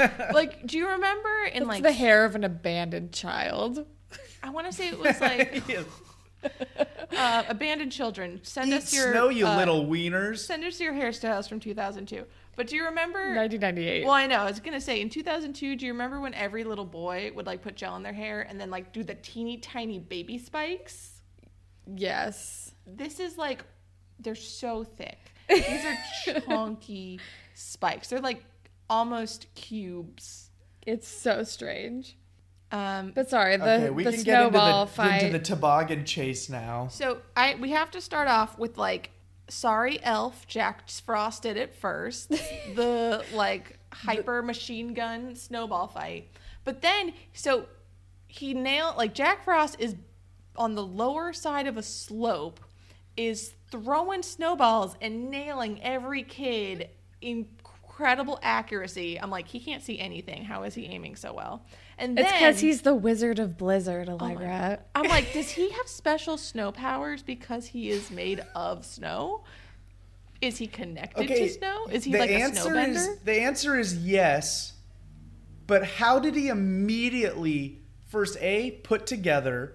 (laughs) Like, do you remember in it's like the hair of an abandoned child. I want to say it was like (laughs) uh, abandoned children. Send Eat us your snow, you uh, little wieners. Send us your hairstyles from 2002. But do you remember? 1998. Well, I know. I was gonna say in 2002. Do you remember when every little boy would like put gel in their hair and then like do the teeny tiny baby spikes? Yes. This is like they're so thick. These are (laughs) chunky spikes. They're like almost cubes. It's so strange. Um, But sorry, the, okay, we the can get into snowball the, fight. into the toboggan chase now. So I we have to start off with like sorry elf Jack Frost did it first. (laughs) the like hyper machine gun snowball fight. But then so he nailed like Jack Frost is on the lower side of a slope is throwing snowballs and nailing every kid incredible accuracy. I'm like he can't see anything. How is he aiming so well? And it's because he's the Wizard of Blizzard, Oh I'm like, does he have special snow powers because he is made of snow? Is he connected to snow? Is he the like a answer snowbender? is the answer is yes. But how did he immediately first a put together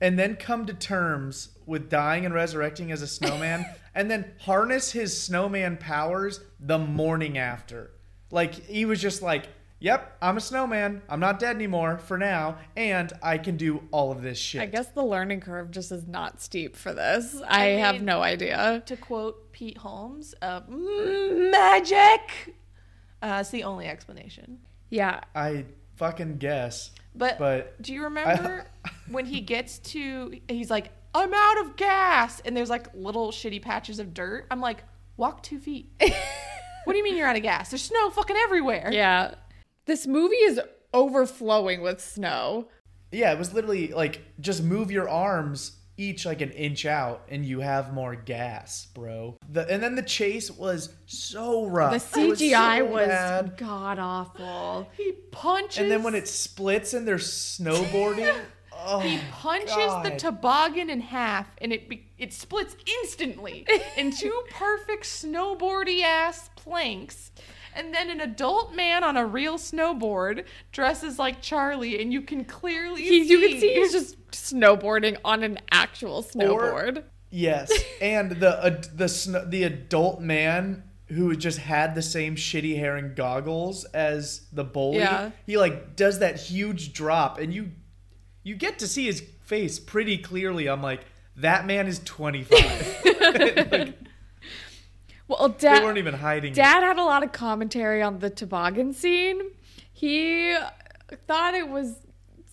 and then come to terms with dying and resurrecting as a snowman (laughs) and then harness his snowman powers the morning after? Like he was just like, "Yep, I'm a snowman. I'm not dead anymore for now, and I can do all of this shit." I guess the learning curve just is not steep for this. I, have mean- no idea. to quote Pete Holmes, uh, "Mm, magic. Uh, it's the only explanation. Yeah. I fucking guess. But, But do you remember (laughs) when he gets to? He's like, "I'm out of gas," and there's like little shitty patches of dirt. I'm like, "Walk two feet." (laughs) what do you mean you're out of gas? There's snow fucking everywhere. Yeah. This movie is overflowing with snow. Yeah, it was literally like just move your arms each like an inch out and you have more gas, bro. The and then the chase was so rough. The It was CGI so was, god awful. He punches. And then when it splits and they're snowboarding, (laughs) oh, He punches the toboggan in half, and it be- it splits instantly (laughs) in two perfect snowboardy ass planks. And then an adult man on a real snowboard dresses like Charlie, and you can clearly He, see. you can see he's just snowboarding on an actual snowboard. Yes, (laughs) and the uh, the sn- the adult man who just had the same shitty hair and goggles as the bully. Yeah. He like does that huge drop, and you you get to see his face pretty clearly. I'm like, that man is 25. (laughs) (laughs) like, well, they weren't even hiding. it. Dad had a lot of commentary on the toboggan scene. He thought it was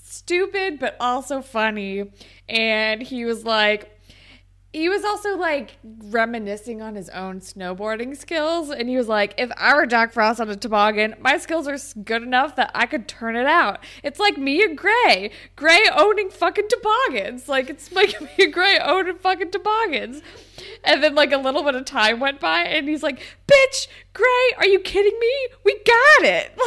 stupid, but also funny. And he was like, he was also like reminiscing on his own snowboarding skills. And he was like, if I were Jack Frost on a toboggan, my skills are good enough that I could turn it out. It's like me and Gray. Gray owning fucking toboggans. Like, it's (laughs) like me and Gray owning fucking toboggans. And then like a little bit of time went by, and he's like, "Bitch, Gray, are you kidding me? We got it."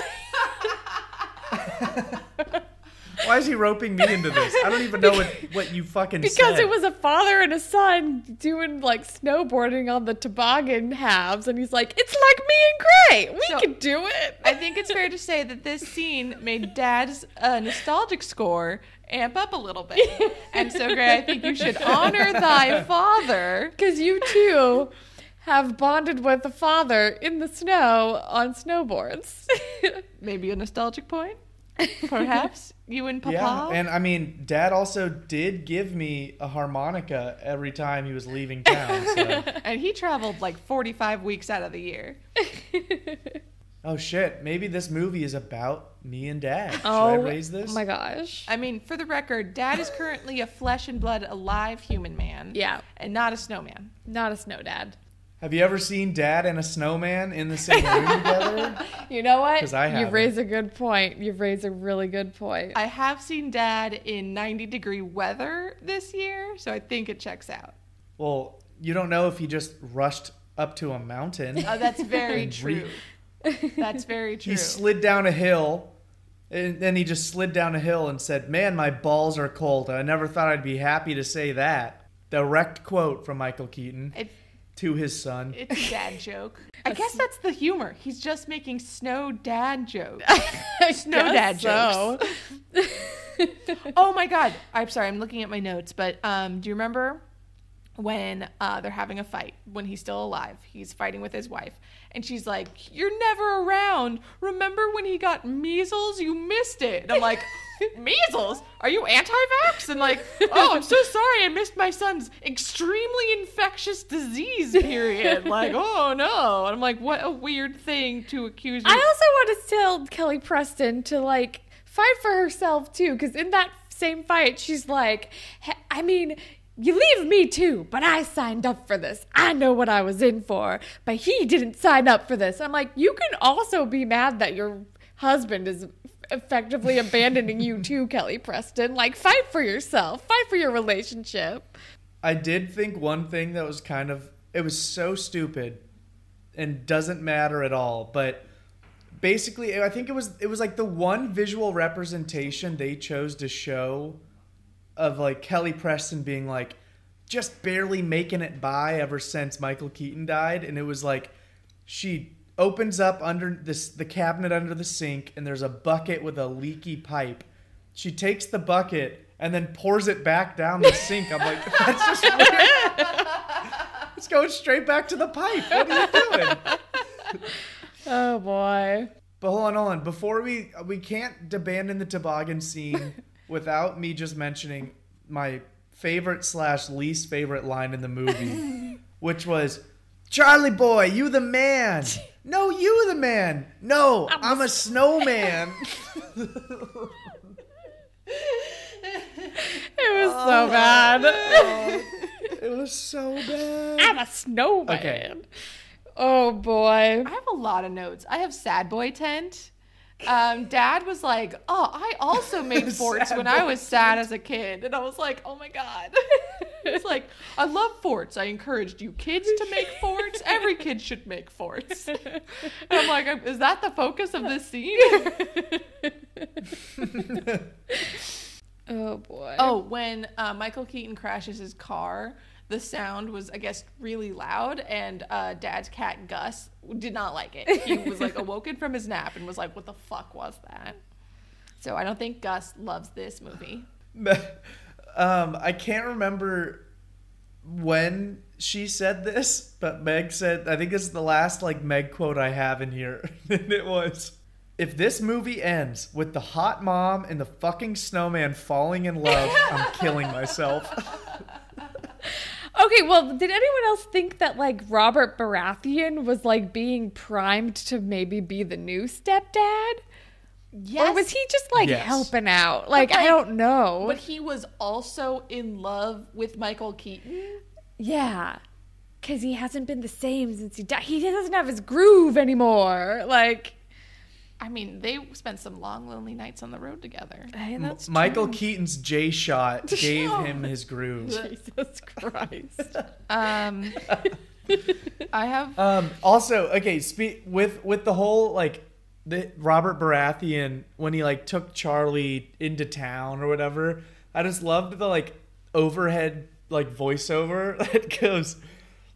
(laughs) (laughs) Why is he roping me into this? I don't even know what, what you fucking because said. it was a father and a son doing like snowboarding on the toboggan halves, and he's like, "It's like me and Gray. We So- can do it." I think it's fair to say that this scene made Dad's uh, nostalgic score amp up a little bit. And so, Gray, I think you should honor thy father. Because you too have bonded with the father in the snow on snowboards. (laughs) Maybe a nostalgic point, perhaps. You and Papa. yeah, and I mean, Dad also did give me a harmonica every time he was leaving town. So. (laughs) and he traveled like 45 weeks out of the year. (laughs) oh shit, maybe this movie is about me and Dad. Should I oh raise this? Oh my gosh. I mean, for the record, Dad is currently a flesh and blood alive human man. Yeah. And not a snowman. Not a snow dad. Have you ever seen Dad and a snowman in the same room together? (laughs) You know what? 'Cause I You've raised a good point. You've raised a really good point. I have seen Dad in 90 degree weather this year, so I think it checks out. Well, you don't know if he just rushed up to a mountain. Oh, that's very And true. That's very true. He slid down a hill, and then he just slid down a hill and said, "Man, my balls are cold." I never thought I'd be happy to say that. Direct quote from Michael Keaton It, to his son. it's a dad (laughs) joke. I guess that's the humor. He's just making snow dad jokes. (laughs) Snow dad so. jokes. (laughs) oh my god. I'm sorry, I'm looking at my notes, but um, do you remember when uh, they're having a fight when he's still alive? He's fighting with his wife, and she's like, "You're never around. Remember when he got measles? You missed it." And I'm like. (laughs) Measles? Are you anti-vax? And like, oh, I'm so sorry, I missed my son's extremely infectious disease period. (laughs) Like, oh no. And I'm like, what a weird thing to accuse Me. I also want to tell Kelly Preston to like fight for herself too, because in that same fight, she's like, I mean, you leave me too, but I signed up for this. I know what I was in for, but he didn't sign up for this. I'm like, you can also be mad that your husband is effectively abandoning you too, Kelly Preston. Like, fight for yourself, fight for your relationship. I did think one thing that was kind of it was so stupid and doesn't matter at all, but basically I think it was it was like the one visual representation they chose to show of like Kelly Preston being like just barely making it by ever since Michael Keaton died and it was like she opens up under this the cabinet under the sink and there's a bucket with a leaky pipe. She takes the bucket and then pours it back down the sink. I'm like, (laughs) that's just weird. It's going straight back to the pipe. What are you doing? (laughs) Oh boy. But hold on, hold on. Before we we can't abandon the toboggan scene (laughs) without me just mentioning my favorite slash least favorite line in the movie, which was, "Charlie boy, you the man." No, you the man. No, I'm, a snowman. (laughs) It was so bad. it was so bad. I'm a snowman. Okay. Oh boy. I have a lot of notes. I have sad boy tent. Um, Dad was like, "Oh, I also made (laughs) forts when I was sad as a kid," and I was like, "Oh my god!" (laughs) It's like, "I love forts. I encouraged you kids to make forts. Every kid should make forts." And I'm like, "Is that the focus of this scene?" (laughs) Oh boy. Oh, when uh, Michael Keaton crashes his car, the sound was, I guess, really loud, and uh, Dad's cat Gus did not like it. He was like awoken from his nap and was like, "What the fuck was that?" So I don't think Gus loves this movie. (laughs) um, I can't remember when she said this, but Meg said, I think this is the last like Meg quote I have in here. (laughs) and it was, if this movie ends with the hot mom and the fucking snowman falling in love, I'm (laughs) killing myself. Okay, well, did anyone else think that like Robert Baratheon was like being primed to maybe be the new stepdad? Yes, Or was he just like Yes. helping out? Like, I don't know. But he was also in love with Michael Keaton. yeah. Cuz he hasn't been the same since he died. He doesn't have his groove anymore. Like, I mean, they spent some long, lonely nights on the road together. hey, that's Michael. Keaton's J shot (laughs) gave him his groove. (laughs) Jesus Christ. (laughs) Um, I have Um, also, okay, spe- with with the whole like the Robert Baratheon when he like took Charlie into town or whatever, I just loved the like overhead like voiceover (laughs) that goes.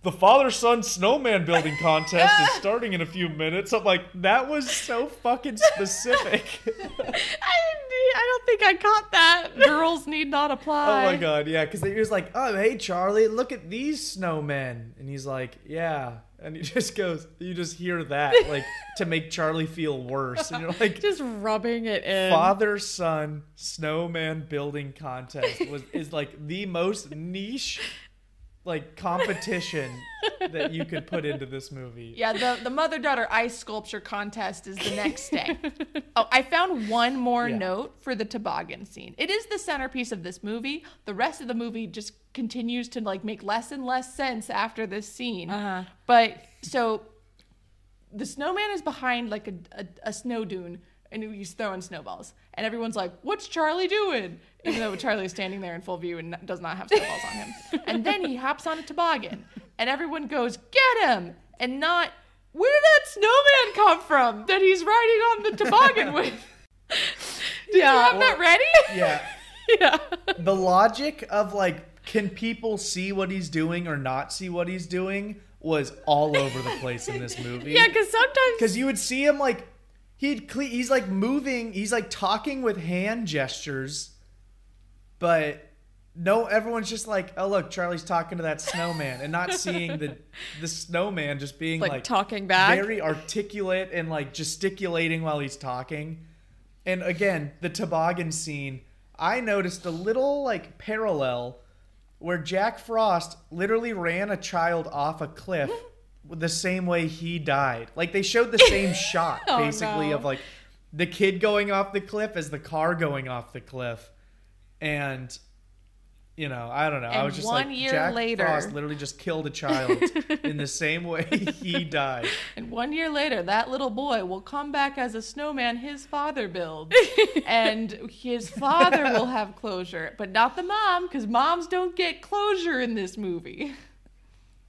The father son snowman building contest is (laughs) starting in a few minutes. I'm like, that was so fucking specific. (laughs) I didn't I don't think I caught that. girls need not apply. oh my god, yeah, because he was like, "Oh, hey Charlie, look at these snowmen," and he's like, "Yeah," and he (laughs) just goes, you just hear that like (laughs) to make Charlie feel worse, and you're like, Just rubbing it in. father son snowman building contest was is like the most niche like competition that you could put into this movie. Yeah, the, the mother daughter ice sculpture contest is the next day. (laughs) oh, I found one more Yeah. note for the toboggan scene. It is the centerpiece of this movie. The rest of the movie just continues to like make less and less sense after this scene. Uh-huh. But so the snowman is behind like a, a, a snow dune and he's throwing snowballs. And everyone's like, What's Charlie doing? Even though Charlie is standing there in full view and does not have snowballs on him. And then he hops on a toboggan and everyone goes, Get him! And not, Where did that snowman come from that he's riding on the toboggan (laughs) with? Did you Yeah, have that ready? Yeah. (laughs) yeah. the logic of like can people see what he's doing or not see what he's doing was all over the place in this (laughs) movie. Yeah, because sometimes because you would see him like he'd cle- he's like moving, he's like talking with hand gestures, but no, everyone's just like, oh look, Charlie's talking to that snowman, and not seeing the the snowman just being like, like, talking back. very articulate and like gesticulating while he's talking. And again, the toboggan scene, I noticed a little like parallel where Jack Frost literally ran a child off a cliff (laughs) the same way he died. Like they showed the (laughs) same shot Oh, basically no. of like the kid going off the cliff as the car going off the cliff. And you know, I don't know. I was just one like year Jack later- Frost literally just killed a child (laughs) in the same way he died. And one year later, that little boy will come back as a snowman his father builds. (laughs) and his father will have closure, but not the mom, because moms don't get closure in this movie.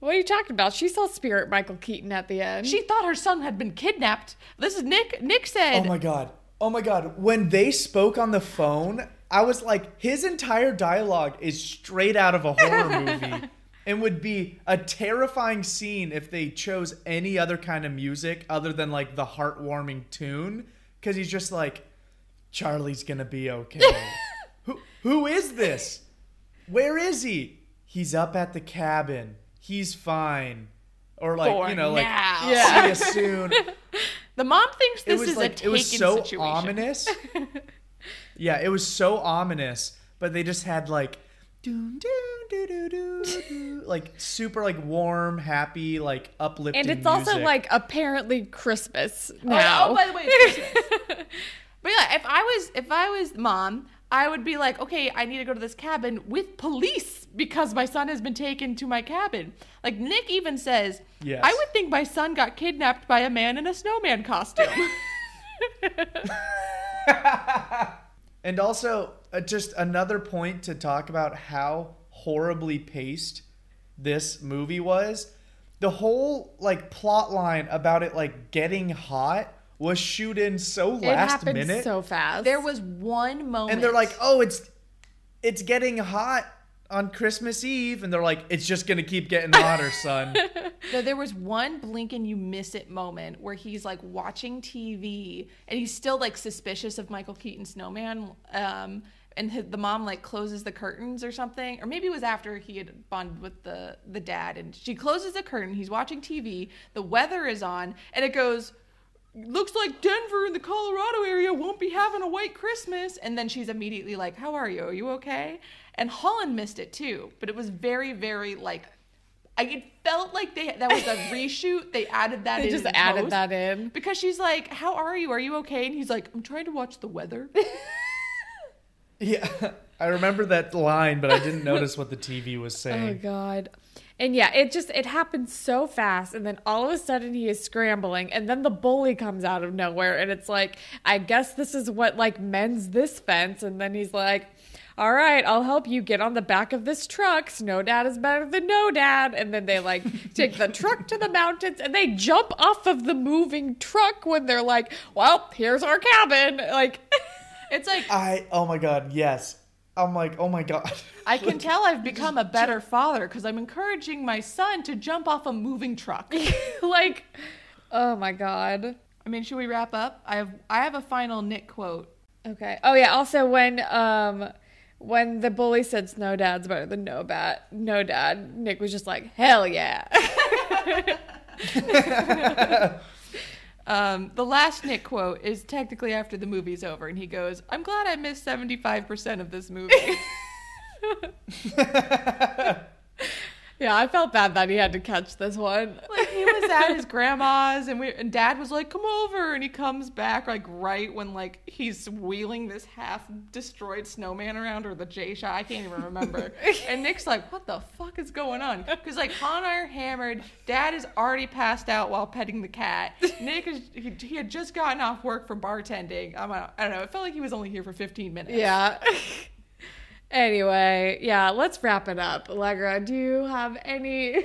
What are you talking about? She saw Spirit Michael Keaton at the end. She thought her son had been kidnapped. This is Nick. Nick said, Oh my god. Oh my god. When they spoke on the phone, I was like, his entire dialogue is straight out of a horror (laughs) movie. And would be a terrifying scene if they chose any other kind of music other than like the heartwarming tune. Cause he's just like, Charlie's gonna be okay. (laughs) who who is this? Where is he? He's up at the cabin. He's fine. Or like, For you know, like now. Yeah. see you soon. (laughs) the mom thinks it this was is a like taken it was so situation. ominous. (laughs) yeah, it was so ominous, but they just had like doo doo doo doo doo doo, like super like warm, happy, like uplifting. and it's also music. like apparently Christmas Oh, oh now. Oh, by the way, it's Christmas. (laughs) but yeah, if I was if I was mom, I would be like, okay, I need to go to this cabin with police because my son has been taken to my cabin. Like Nick even says, Yes. I would think my son got kidnapped by a man in a snowman costume. (laughs) (laughs) And also, uh, just another point to talk about how horribly paced this movie was. The whole like plot line about it like getting hot was shoot in so it last happened minute. so fast. there was one moment, and they're like, "Oh, it's it's getting hot on Christmas Eve, and they're like, it's just gonna keep getting hotter, (laughs) son. No, there was one blink and you miss it moment where he's like watching TV and he's still like suspicious of Michael Keaton Snowman. Um, and his, the mom like closes the curtains or something, or maybe it was after he had bonded with the the dad, and she closes the curtain. He's watching TV. The weather is on, and it goes. Looks like Denver and the Colorado area won't be having a white Christmas. And then she's immediately like, How are you? Are you okay? And Holland missed it too, but it was very, very like I it felt like they that was a (laughs) reshoot. They added that They in just in added post. that in. because she's like, "How are you? Are you okay?" And he's like, "I'm trying to watch the weather." (laughs) yeah, (laughs) I remember that line, but I didn't notice what the TV was saying. Oh saying. god. And yeah, it just it happens so fast and then all of a sudden he is scrambling and then the bully comes out of nowhere and it's like I guess this is what like mends this fence and then he's like all right, I'll help you get on the back of this truck. Snow dad is better than no dad. And then they like (laughs) take the truck to the mountains and they jump off of the moving truck when they're like, well, here's our cabin. Like, (laughs) It's like I oh my god, yes. I'm like, oh my god. (laughs) I can tell I've become a better father because I'm encouraging my son to jump off a moving truck. (laughs) (laughs) like, oh my God. I mean, should we wrap up? I have I have a final Nick quote. Okay. Oh yeah. Also, when um when the bully said "Snow Dad's better than no bat, no dad," Nick was just like, "Hell yeah!" Um, the last Nick quote is technically after the movie's over, and he goes, "I'm glad I missed 75 percent of this movie." (laughs) (laughs) (laughs) yeah, I felt bad that he had to catch this one. like he was at his (laughs) grandma's and we and dad was like come over and he comes back like right when like he's wheeling this half destroyed snowman around or the j shot i can't even remember. (laughs) And nick's like what the fuck is going on? Because like han and i are hammered dad is already passed out while petting the cat. Nick is he, he had just gotten off work from bartending. I'm, I don't know it felt like he was only here for 15 minutes. Yeah. (laughs) anyway, yeah, let's wrap it up. Allegra, do you have any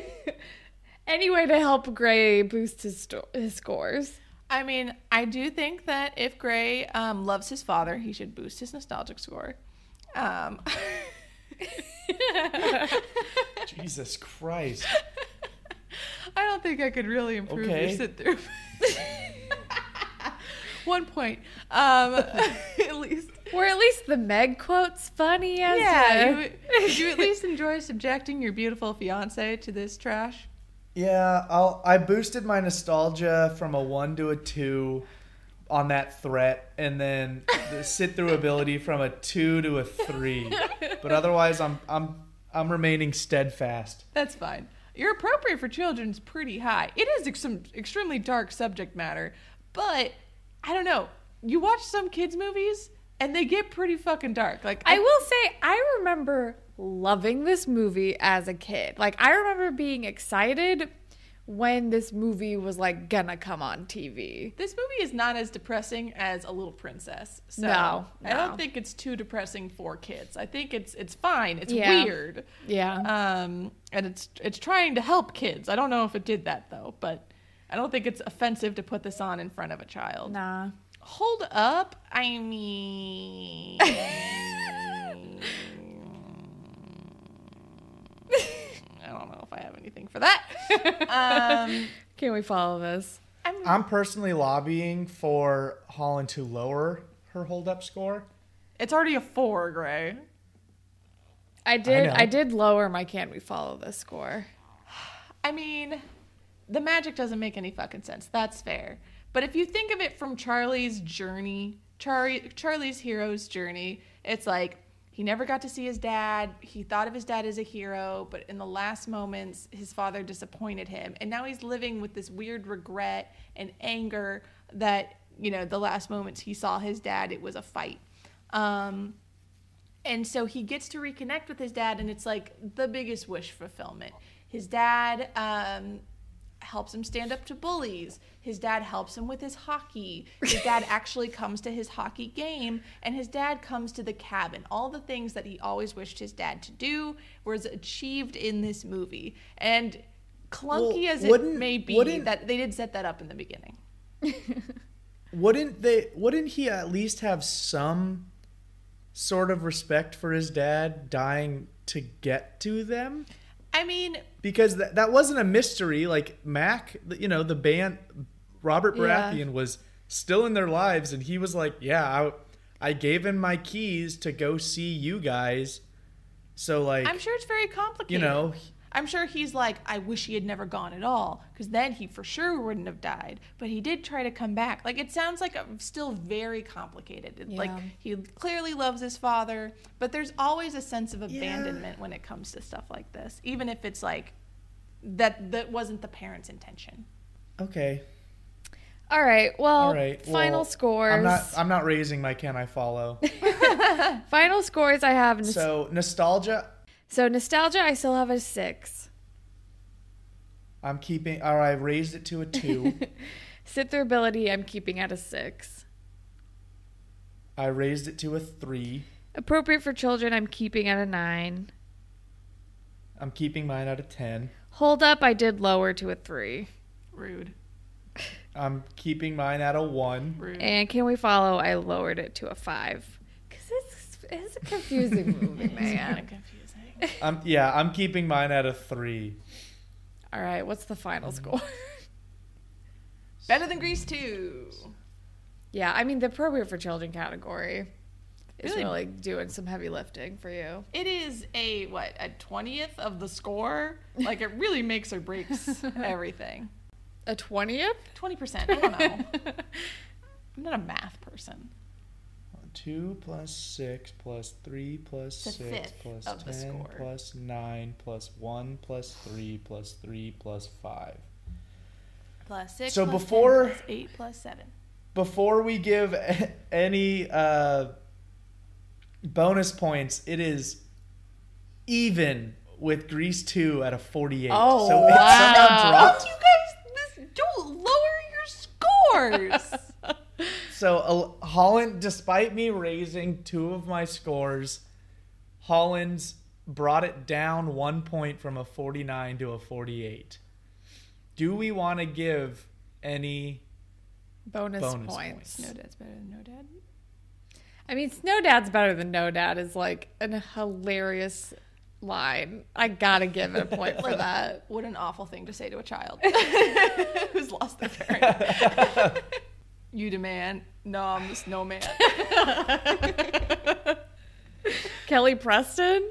(laughs) any way to help Gray boost his sto- his scores? I mean, I do think that if Gray um, loves his father, he should boost his nostalgic score. Um, (laughs) Jesus Christ. I don't think I could really improve your Okay. sit through. (laughs) One point, um, at least. Or at least the Meg quote's funny as Yeah, a- you, (laughs) did you at least enjoy subjecting your beautiful fiance to this trash? Yeah, I'll I boosted my nostalgia from a one to a two on that threat, and then the sit through ability from a two to a three. But otherwise, I'm I'm I'm remaining steadfast. That's fine. Your appropriate for children's pretty high. It is ex- some extremely dark subject matter, but I don't know. You watch some kids movies and they get pretty fucking dark. Like I will say, I remember loving this movie as a kid. Like, I remember being excited when this movie was like gonna come on TV. This movie is not as depressing as A Little Princess. So No, I don't think it's too depressing for kids. I think it's it's fine. It's Yeah. weird. Yeah. Um and it's it's trying to help kids. I don't know if it did that though, but I don't think it's offensive to put this on in front of a child. nah. Hold up. I mean I don't know if I have anything for that. Um (laughs) Can we follow this? I'm, I'm personally lobbying for Holland to lower her hold up score. it's already a four, Gray. I did. know. I, did lower my "Can we follow this" score. (sighs) I mean, the magic doesn't make any fucking sense. That's fair. But if you think of it from Charlie's journey, Charlie Charlie's hero's journey, it's like he never got to see his dad. He thought of his dad as a hero, but in the last moments, his father disappointed him. And now he's living with this weird regret and anger that, you know, the last moments he saw his dad, it was a fight. Um, and so he gets to reconnect with his dad, and it's like the biggest wish fulfillment. His dad um, helps him stand up to bullies. His dad helps him with his hockey. His dad (laughs) actually comes to his hockey game, and his dad comes to the cabin. All the things that he always wished his dad to do was achieved in this movie. And clunky Well, as it may be, that they did set that up in the beginning. (laughs) Wouldn't they? Wouldn't he at least have some sort of respect for his dad dying to get to them I mean, because that, that wasn't a mystery like Mac you know the band Robert Yeah. Baratheon was still in their lives and he was like yeah I, I gave him my keys to go see you guys so like I'm sure it's very complicated. you know I'm sure he's like, I wish he had never gone at all, because then he for sure wouldn't have died. But he did try to come back. Like it sounds like a, still very complicated. It- Like he clearly loves his father, but there's always a sense of abandonment when it comes to stuff like this, even if it's like that that wasn't the parents' intention. okay All right. Well, all right final well, scores. I'm not I'm not raising my can I follow (laughs) (laughs) final scores I have. Nos- so, so nostalgia nostalgia, I still have a six. I'm keeping or I raised it to a two (laughs) Sit through ability, I'm keeping at a six. I raised it to a three Appropriate for children, I'm keeping at a nine. I'm keeping mine at a ten Hold up, I did lower to a three. Rude. (laughs) I'm keeping mine at a one Rude. And can we follow? I lowered it to a five. Because it's, it's a confusing (laughs) movie, It's kind man. Of confusing. I'm yeah I'm keeping mine at a three All right, what's the final mm. score? (laughs) Better than Grease 2. yeah, I mean, the appropriate for children category is Really? really doing some heavy lifting for you. It is a what a twentieth of the score. Like it really makes or breaks (laughs) everything. A 20th? Twenty percent. I don't know. (laughs) I'm not a math person. Two plus six plus three plus It's a six fifth plus of the ten score. plus nine plus one plus three plus three plus five. Plus six. So plus before- 10 plus eight plus seven. Before we give (laughs) any uh, bonus points, it is even with Grease two at a forty-eight. Oh, so it wow. somehow dropped. You guys, this, don't lower your scores. (laughs) So uh, Holland, despite me raising two of my scores, Holland's brought it down one point from a 49 to a 48. Do we want to give any Bonus, Bonus points. points. no dad's better than no dad. I mean, Snow Dad's better than No Dad is like an hilarious line. I gotta give it a point for (laughs) that. What an awful thing to say to a child (laughs) (laughs) who's lost their parent. You demand, no, I'm the snowman. Kelly Preston?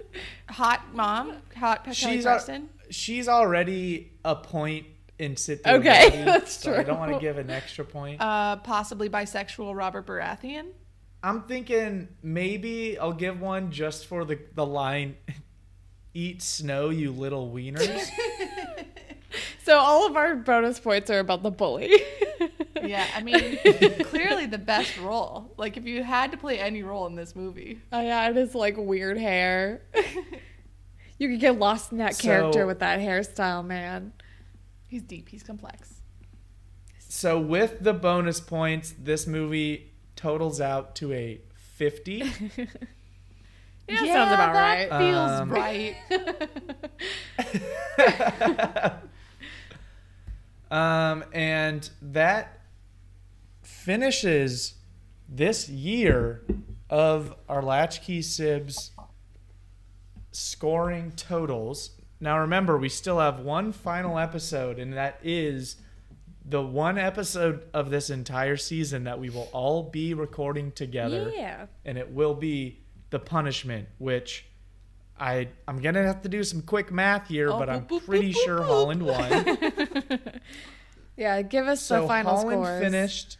Hot mom, hot Kelly She's a- Preston. she's already a point in sit through Okay, ability, (laughs) that's so I don't want to give an extra point. Uh, possibly bisexual Robert Baratheon. I'm thinking maybe I'll give one just for the the line eat snow you little wieners. (laughs) So all of our bonus points are about the bully. (laughs) Yeah, I mean, (laughs) clearly the best role. Like, if you had to play any role in this movie, Oh yeah, his like weird hair. (laughs) you could get lost in that character So- with that hairstyle, man. he's deep, he's complex. So with the bonus points, this movie totals out to a 50. (laughs) Yeah, sounds about that right. Feels Um, right. um, and that finishes this year of our Latchkey Sibs scoring totals. Now remember, we still have one final episode, and that is the one episode of this entire season that we will all be recording together. Yeah. and it will be the punishment, which I I'm gonna have to do some quick math here, Oh, but boop, I'm boop, pretty boop, sure. Holland won. (laughs) Yeah, give us so the final Holland scores. finished.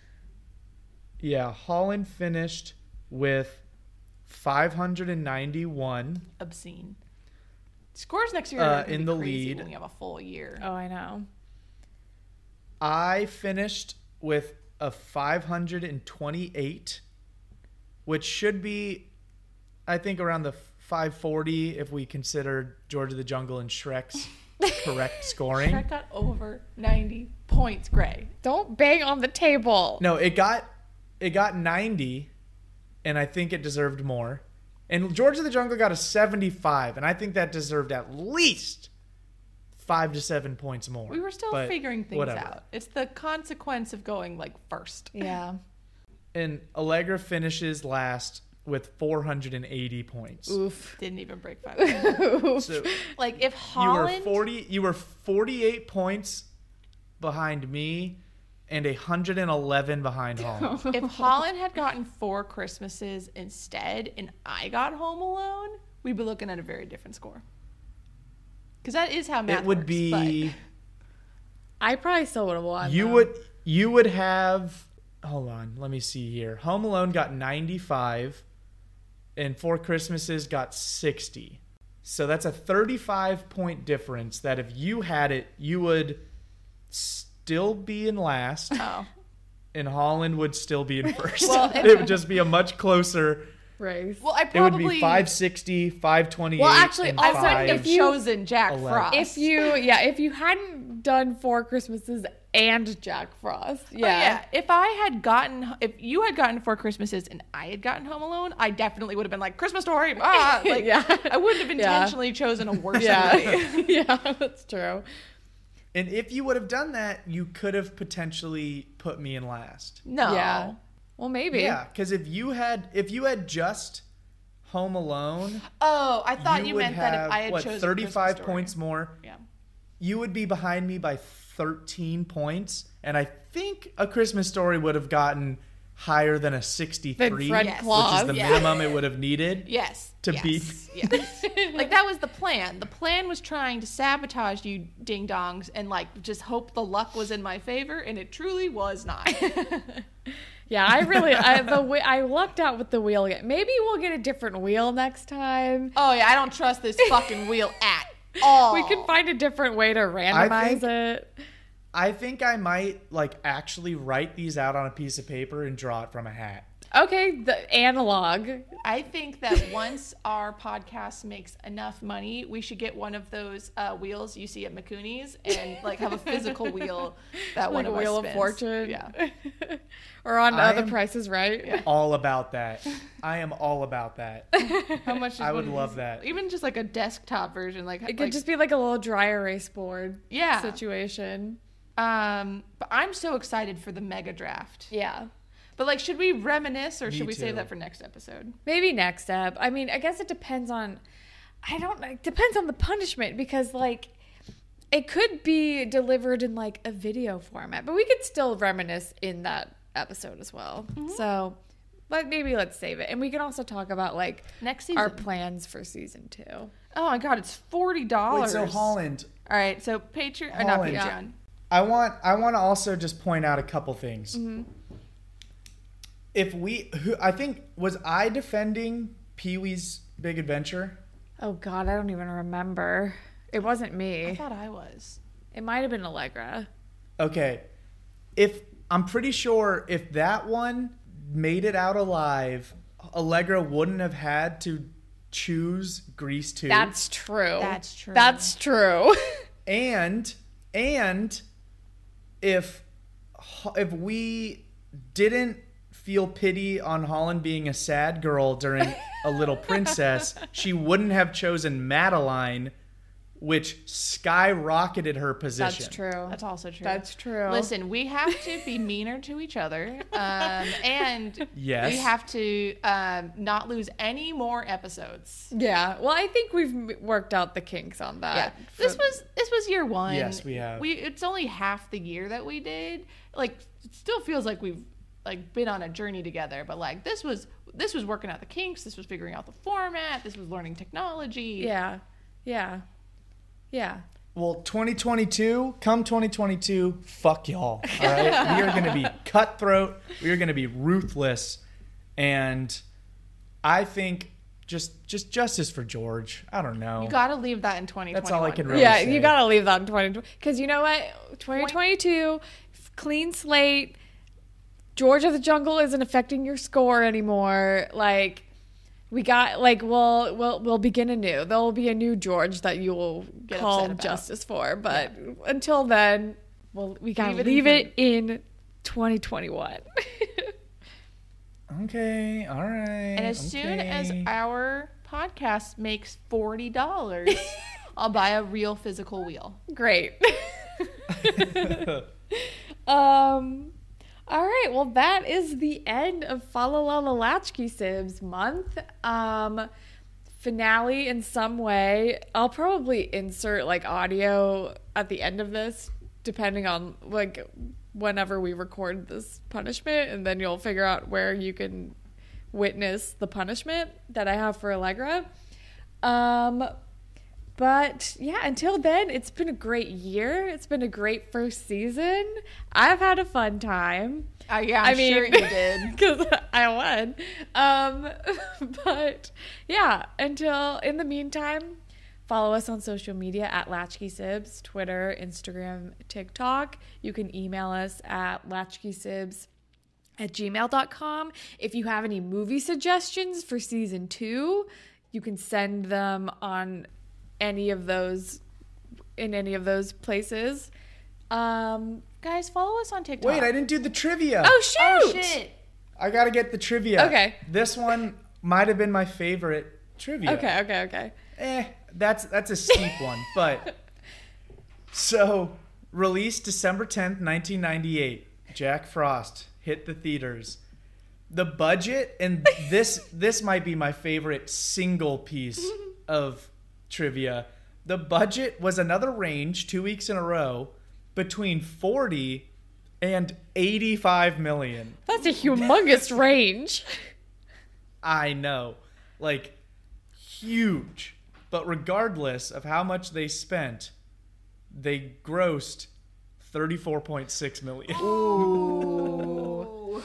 Yeah, Holland finished with 591. Obscene. Scores next year Uh, are gonna in be the crazy lead. when we have a full year. Oh, I know. I finished with a 528, which should be, I think, around the 540 if we consider George of the Jungle and Shrek's (laughs) correct scoring. Shrek got over 90 points, Gray. Don't bang on the table. No, it got it got 90, and I think it deserved more. And George of the Jungle got a 75, and I think that deserved at least five to seven points more. We were still But figuring things whatever. out. It's the consequence of going like first. Yeah. (laughs) And Allegra finishes last with 480 points. Oof. Didn't even break 500. (laughs) So like if Holland you were 40 you were 48 points behind me and 111 behind Holland. (laughs) if Holland had gotten four Christmases instead and I got Home Alone, we'd be looking at a very different score. Because that is how math it would works, be I probably still would have won. you though. would you would have hold on let me see here home alone got 95 and four christmases got 60 so that's a 35 point difference that if you had it you would still be in last oh, and holland would still be in (laughs) first Well, it would just be a much closer race. well, I probably it would be 560 528 Well, actually, I also, wouldn't have chosen Jack 11. Frost. if you yeah, if you hadn't done four Christmases and Jack Frost, But yeah, yeah, if I had gotten, if you had gotten four Christmases and I had gotten Home Alone, I definitely would have been like Christmas Story. Ah, (laughs) like Yeah. I wouldn't have Yeah. intentionally chosen a worse yeah, movie. (laughs) yeah, that's true. And if you would have done that you could have potentially put me in last No. Yeah. Well, maybe. Yeah, because if you had if you had just Home Alone, Oh, I thought you, would meant have that if I had what chosen thirty five Christmas Story. points more. Yeah. You would be behind me by thirteen points, and I think A Christmas Story would have gotten higher than a sixty Then Fred Yes. which is the Yeah. minimum it would have needed. Yes. To yes, beat- Yes. (laughs) like that was the plan. The plan was trying to sabotage you ding dongs and like just hope the luck was in my favor, and it truly was not. (laughs) Yeah, I really I, the way I lucked out with the wheel again. Maybe we'll get a different wheel next time. oh yeah, I don't trust this fucking wheel at all. (laughs) We can find a different way to randomize think- it. I think I might like actually write these out on a piece of paper and draw it from a hat. Okay, the analog. I think that (laughs) once our podcast makes enough money, we should get one of those uh, wheels you see at McCooney's and like have a physical wheel that one Like a of us wheel of fortune. Yeah. (laughs) or on I other prices, right? All about that. I am all about that. (laughs) How much? I would love that. Even just like a desktop version, like It could like- just be like a little dry erase board yeah. situation. Um, but I'm so excited for the mega draft. Yeah. But like, should we reminisce or Me should we save that for next episode? Maybe next up. I mean, I guess it depends on. I don't. It depends on the punishment because like. It could be delivered in like a video format, but we could still reminisce in that episode as well. So, but maybe let's save it, and we can also talk about like Next season. our plans for season two. oh my god, it's forty dollars. so Holland, All right, so Patreon or not Holland. Patreon. I want I want to also just point out a couple things. Mm-hmm. If we, who I think was I defending Pee Wee's Big Adventure? Oh God, I don't even remember. It wasn't me. I thought I was. It might have been Allegra. Okay, if I'm pretty sure if that one made it out alive, Allegra wouldn't have had to choose Grease two. That's true. That's true. That's true. (laughs) and and if if we didn't feel pity on Holland being a sad girl during a little (laughs) princess, she wouldn't have chosen Madeline, which skyrocketed her position. That's true. That's also true. That's true. Listen, we have to be meaner to each other, um, (laughs) and Yes. we have to um, not lose any more episodes. Yeah. Well, I think we've worked out the kinks on that. Yeah, for- this was this was year one. Yes, we have. We it's only half the year that we did. Like, it still feels like we've like been on a journey together. But like this was this was working out the kinks. This was figuring out the format. This was learning technology. Yeah. Yeah. Yeah. Well, 2022, come 2022, fuck y'all. All right, (laughs) we are going to be cutthroat. We are going to be ruthless, and I think just just justice for George. I don't know. You got to leave that in 2021. That's all I can really yeah, say. you gotta leave that in 2020 because you know what? 2022, clean slate. George of the Jungle isn't affecting your score anymore. Like, we got like we'll we'll we'll begin anew. There will be a new George that you will Get call upset about. justice for. But until then, well, we gotta Leave leave it in in 2021. (laughs) Okay, all right. And as soon as our podcast makes forty dollars, (laughs) I'll buy a real physical wheel. Great. (laughs) um, All right, well, that is the end of Follow Latchkey Sibs month. Um, finale in some way. I'll probably insert like audio at the end of this, depending on like whenever we record this punishment, and then you'll figure out where you can witness the punishment that I have for Allegra. Um, but yeah, until then, it's been a great year. It's been a great first season. I've had a fun time. Uh, yeah, I'm I mean, sure you (laughs) did. because I won. Um, (laughs) but yeah, until in the meantime, follow us on social media at Latchkey Sibs, Twitter, Instagram, TikTok. You can email us at latchkeysibs at gmail.com. If you have any movie suggestions for season two, you can send them on any of those in any of those places. Um, Guys, follow us on TikTok. Wait, I didn't do the trivia. oh shoot! Oh shit! I gotta get the trivia. Okay. This one might have been my favorite trivia. Okay, okay, okay. Eh, that's that's a steep one, (laughs) but so released December 10th, 1998. Jack Frost hit the theaters. The budget and this this might be my favorite single piece (laughs) of trivia. The budget was another range 2 weeks in a row between 40 and 85 million. That's a humongous range. I know. Like, huge. But regardless of how much they spent, they grossed 34.6 million. Ooh.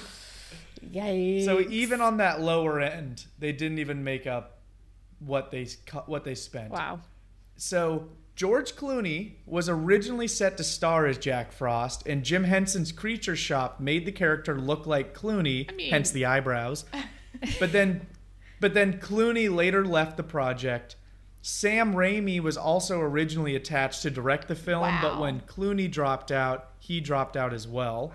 Yay. So even on that lower end, they didn't even make up what they what they spent. wow. So George Clooney was originally set to star as Jack Frost, and Jim Henson's Creature Shop made the character look like Clooney, I mean- hence the eyebrows. (laughs) but then, but then Clooney later left the project. Sam Raimi was also originally attached to direct the film, but when Clooney dropped out, he dropped out as well.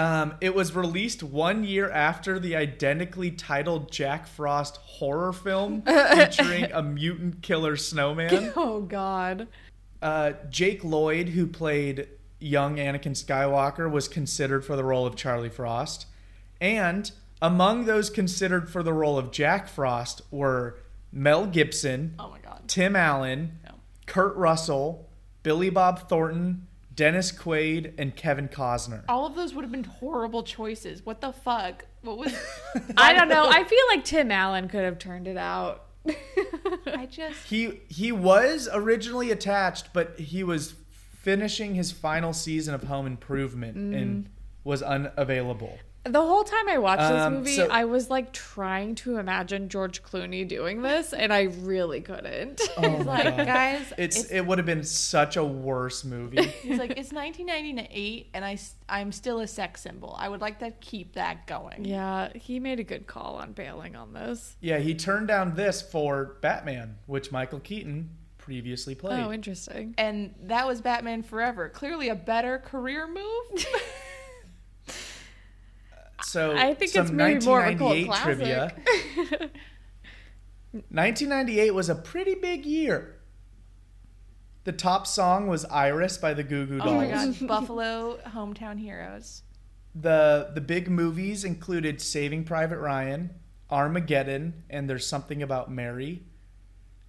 Um, it was released one year after the identically titled Jack Frost horror film featuring a mutant killer snowman. (laughs) Oh God. Uh, Jake Lloyd, who played young Anakin Skywalker, was considered for the role of Charlie Frost. And among those considered for the role of Jack Frost were Mel Gibson, Oh my god. Tim Allen, No. Kurt Russell, Billy Bob Thornton, Dennis Quaid, and Kevin Costner. All of those would have been horrible choices. What the fuck? What was? (laughs) I don't know. I feel like Tim Allen could have turned it out. I just. He he was originally attached, but he was finishing his final season of Home Improvement and mm. was unavailable. The whole time I watched this Um, movie, so- I was like trying to imagine George Clooney doing this, and I really couldn't. (laughs) Oh like, God. guys, It's, it's- it would have been such a worse movie. (laughs) He's like, it's 1998, and I, I'm still a sex symbol. I would like to keep that going. yeah, he made a good call on bailing on this. yeah, he turned down this for Batman, which Michael Keaton previously played. Oh, interesting. And that was Batman Forever. Clearly a better career move. (laughs) so I think some it's maybe more of a cult 1998 trivia. 1998 (laughs) was a pretty big year. The top song was "Iris" by the Goo Goo Dolls. oh my god, Buffalo hometown heroes. The the big movies included Saving Private Ryan, Armageddon, and There's Something About Mary.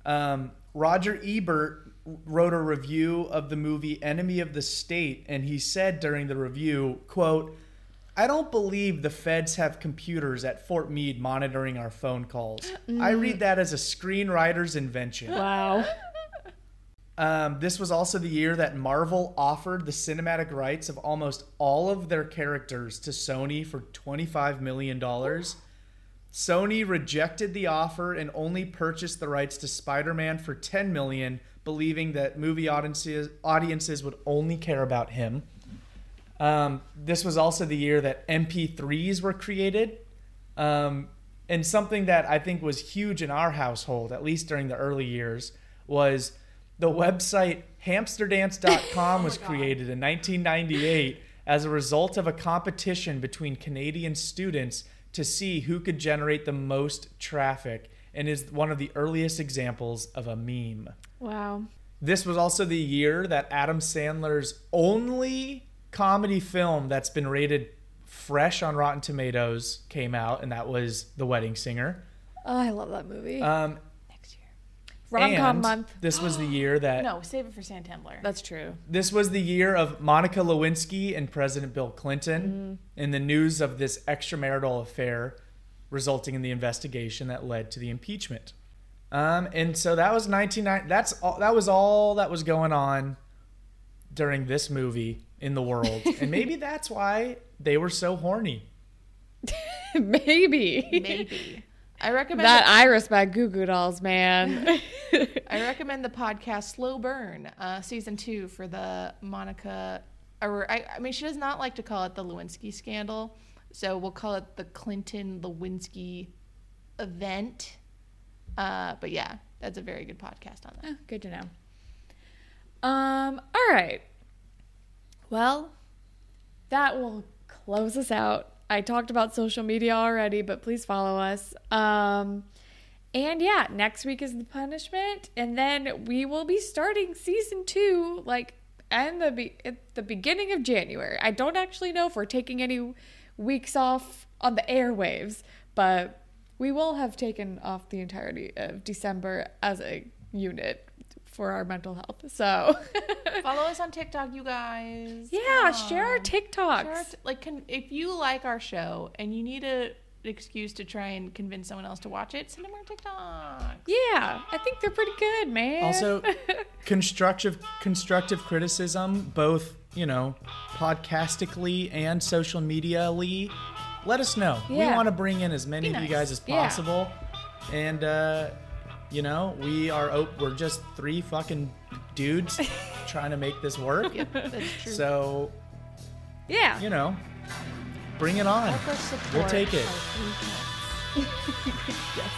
Um, Roger Ebert wrote a review of the movie Enemy of the State, and he said during the review, "quote I don't believe the feds have computers at Fort Meade monitoring our phone calls. I read that as a screenwriter's invention." (laughs) Wow. Um, this was also the year that Marvel offered the cinematic rights of almost all of their characters to Sony for $25 million. Sony rejected the offer and only purchased the rights to Spider-Man for 10 million, believing that movie audiences audiences would only care about him. Um, this was also the year that MP3s were created. Um, and something that I think was huge in our household, at least during the early years, was the website hamsterdance.com (laughs) was created in 1998 as a result of a competition between Canadian students to see who could generate the most traffic and is one of the earliest examples of a meme. Wow. This was also the year that Adam Sandler's only comedy film that's been rated fresh on Rotten Tomatoes came out, and that was The Wedding Singer. Oh, I love that movie. Um, Next year. Rom com month. This was the year that No, save it for Santambler. That's true. this was the year of Monica Lewinsky and President Bill Clinton and the news of this extramarital affair resulting in the investigation that led to the impeachment. Um, and so that was 1990 that's all that was all that was going on during this movie in the world. and maybe (laughs) that's why they were so horny. (laughs) Maybe. Maybe. I recommend That the, I respect Goo Goo Dolls, man. I recommend the podcast Slow Burn, uh, season two for the Monica. Or I, I mean, she does not like to call it the Lewinsky scandal, so we'll call it the Clinton Lewinsky event. Uh, but yeah, that's a very good podcast on that. Oh, good to know. Um, all right. Well, that will close us out. I talked about social media already, but please follow us. Um, and yeah, next week is the punishment, and then we will be starting season two, like and the be- at the beginning of January. I don't actually know if we're taking any weeks off on the airwaves, but we will have taken off the entirety of December as a unit for our mental health. So (laughs) Follow us on TikTok, you guys. yeah, Come share our. TikToks. Share our t- like, can, if you like our show and you need a, an excuse to try and convince someone else to watch it, send them our TikTok. yeah, I think they're pretty good, man. Also, (laughs) constructive constructive criticism, both you know, podcastically and social medially. Let us know. Yeah. We want to bring in as many Be of you guys as Yeah. possible, and uh, you know, we are op- we're just three fucking dudes (laughs) trying to make this work. Yep, that's true. So yeah, you know, bring it on. Help us support We'll take it. our three cats.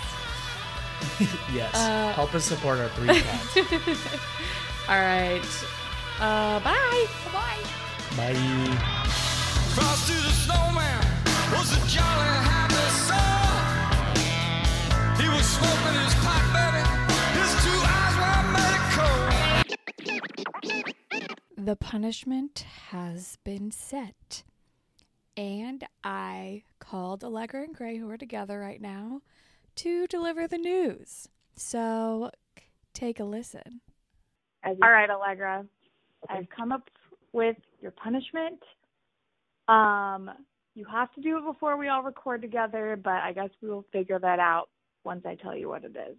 (laughs) (laughs) yes, Uh, help us support our three cats. all right. Uh, bye. Bye. Bye. Frosty the snowman was a jolly happy soul. He was smoking his pipe, baby. His two eyes were medical. The punishment has been set. And I called Allegra and Gray, who are together right now, to deliver the news. So take a listen. All right, Allegra. I've come up with your punishment. Um, you have to do it before we all record together, but I guess we will figure that out once I tell you what it is.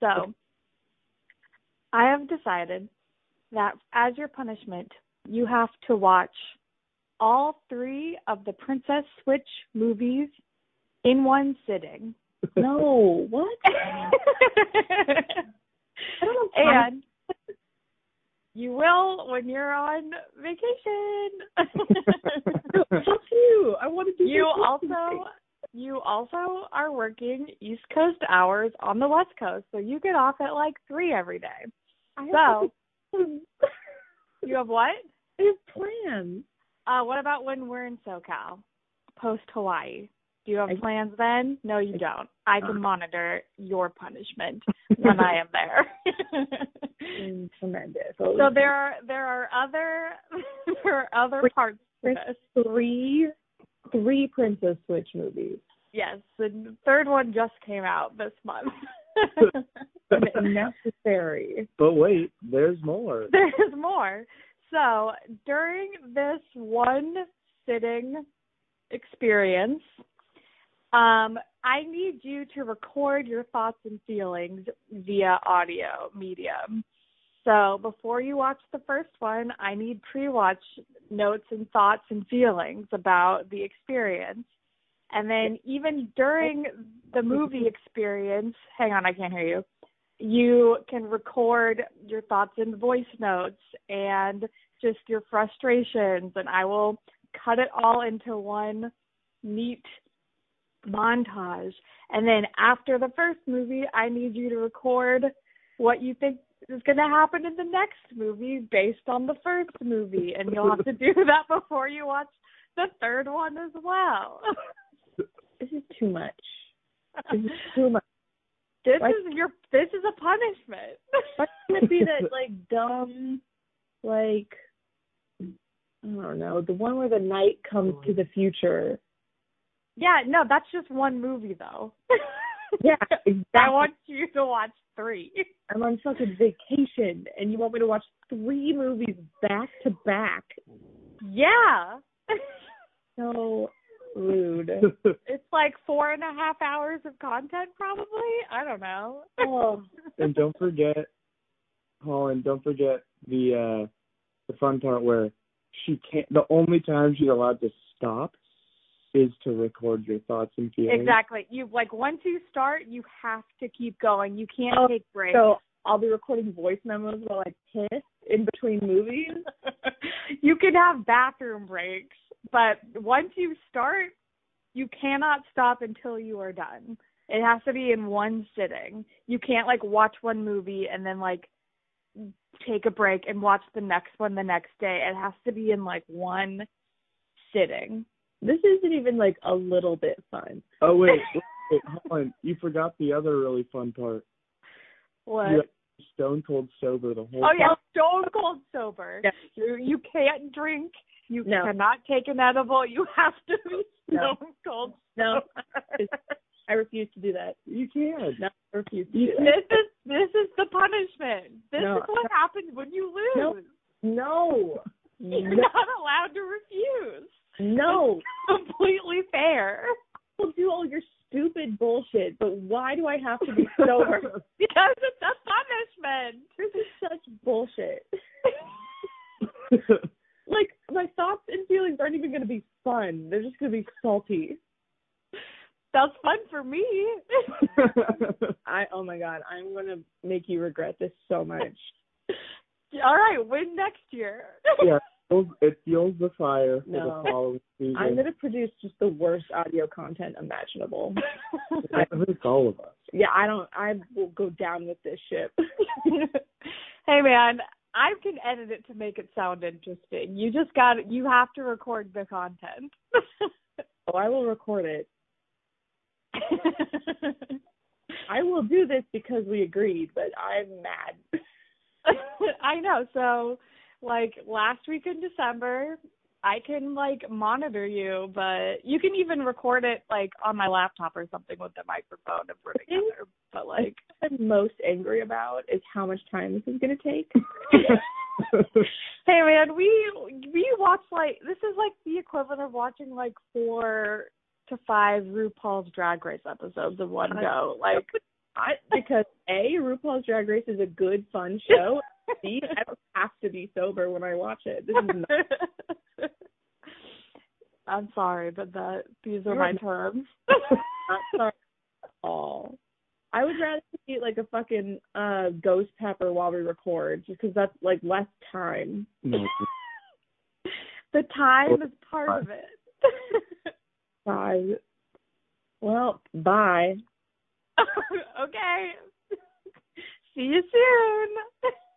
So, I have decided that as your punishment, you have to watch all three of the Princess Switch movies in one sitting. (laughs) No, what? (laughs) I don't have and you will when you're on vacation. (laughs) Fuck you. I want to do you also you also are working East Coast hours on the West Coast, so you get off at like three every day. I So (laughs) (laughs) you have what? I have plans. Uh, what about when we're in SoCal, post Hawaii? Do you have I- plans then? No, you don't. I Uh. can monitor your punishment (laughs) when I am there. Mm, Tremendous. so there are there are other there are other parts to There's this. three, three Princess Switch movies. Yes, the third one just came out this month. (laughs) Necessary. But wait, there's more. (laughs) There's more. So during this one sitting experience, um, I need you to record your thoughts and feelings via audio medium. So before you watch the first one, I need pre-watch notes and thoughts and feelings about the experience. And then even during the movie experience, hang on, I can't hear you. You can record your thoughts in voice notes and just your frustrations and I will cut it all into one neat montage. And then after the first movie, I need you to record what you think is going to happen in the next movie based on the first movie. And you'll have to (laughs) do that before you watch the third one as well. This is too much. This is too (laughs) much. This Why- is your this is a punishment. Why can't it be (laughs) that like dumb, like I don't know, the one where the knight comes to the future. Yeah, no, that's just one movie though. Yeah, exactly. I want you to watch three. (laughs) I'm on fucking vacation, and you want me to watch three movies back to back? Yeah. (laughs) So rude. (laughs) it's like four and a half hours of content probably. I don't know. oh, and don't forget, Holland. Don't forget the uh the fun part where she can't. The only time she's allowed to stop is to record your thoughts and feelings. Exactly. You like once you start, you have to keep going. You can't Oh, take breaks. so I'll be recording voice memos while I piss in between movies. (laughs) you can have bathroom breaks, but once you start, you cannot stop until you are done. It has to be in one sitting. You can't like watch one movie and then like take a break and watch the next one the next day. It has to be in like one sitting. This isn't even like a little bit fun. Oh wait, (laughs) wait, wait, Holland. You forgot the other really fun part. What? You have stone cold sober the whole Oh yeah, time. stone cold sober. Yeah. You you can't drink. You No. cannot take an edible. You have to be No. stone cold. No. (laughs) I refuse to do that. You can. No, I refuse to do that. this is this is the punishment. This No. is what happens when you lose. No. (laughs) You're No. not allowed to refuse. No. (laughs) Completely fair. We'll do all your stupid bullshit, but why do I have to be sober? (laughs) Because it's a punishment. this is such bullshit. (laughs) Like my thoughts and feelings aren't even going to be fun. They're just going to be salty. That's fun for me. I oh my god, I'm going to make you regret this so much. All right, win next year. yeah, it fuels, the fire for No. the following season. I'm going to produce just the worst audio content imaginable. (laughs) (laughs) I think it's all of us. Yeah, I don't. I will go down with this ship. (laughs) hey man, I can edit it to make it sound interesting. You just got you have to record the content. oh, I will record it. I will do this because we agreed, but I'm mad. I know. So, like last week in December, I can like monitor you, but you can even record it like on my laptop or something with the microphone if we're together. But like, I'm most angry about is how much time this is going to take. (laughs) hey man, we we watch like this is like the equivalent of watching like four to five RuPaul's Drag Race episodes in one go. Like, I, because A, RuPaul's Drag Race is a good, fun show. B, I don't have to be sober when I watch it. This is not (laughs) I'm sorry, but that these are my terms. (laughs) not sorry at all. I would rather eat like a fucking uh ghost pepper while we record, just because that's like less time. No. (laughs) the time is part of it. Bye. Well, bye. (laughs) okay. See you soon. (laughs)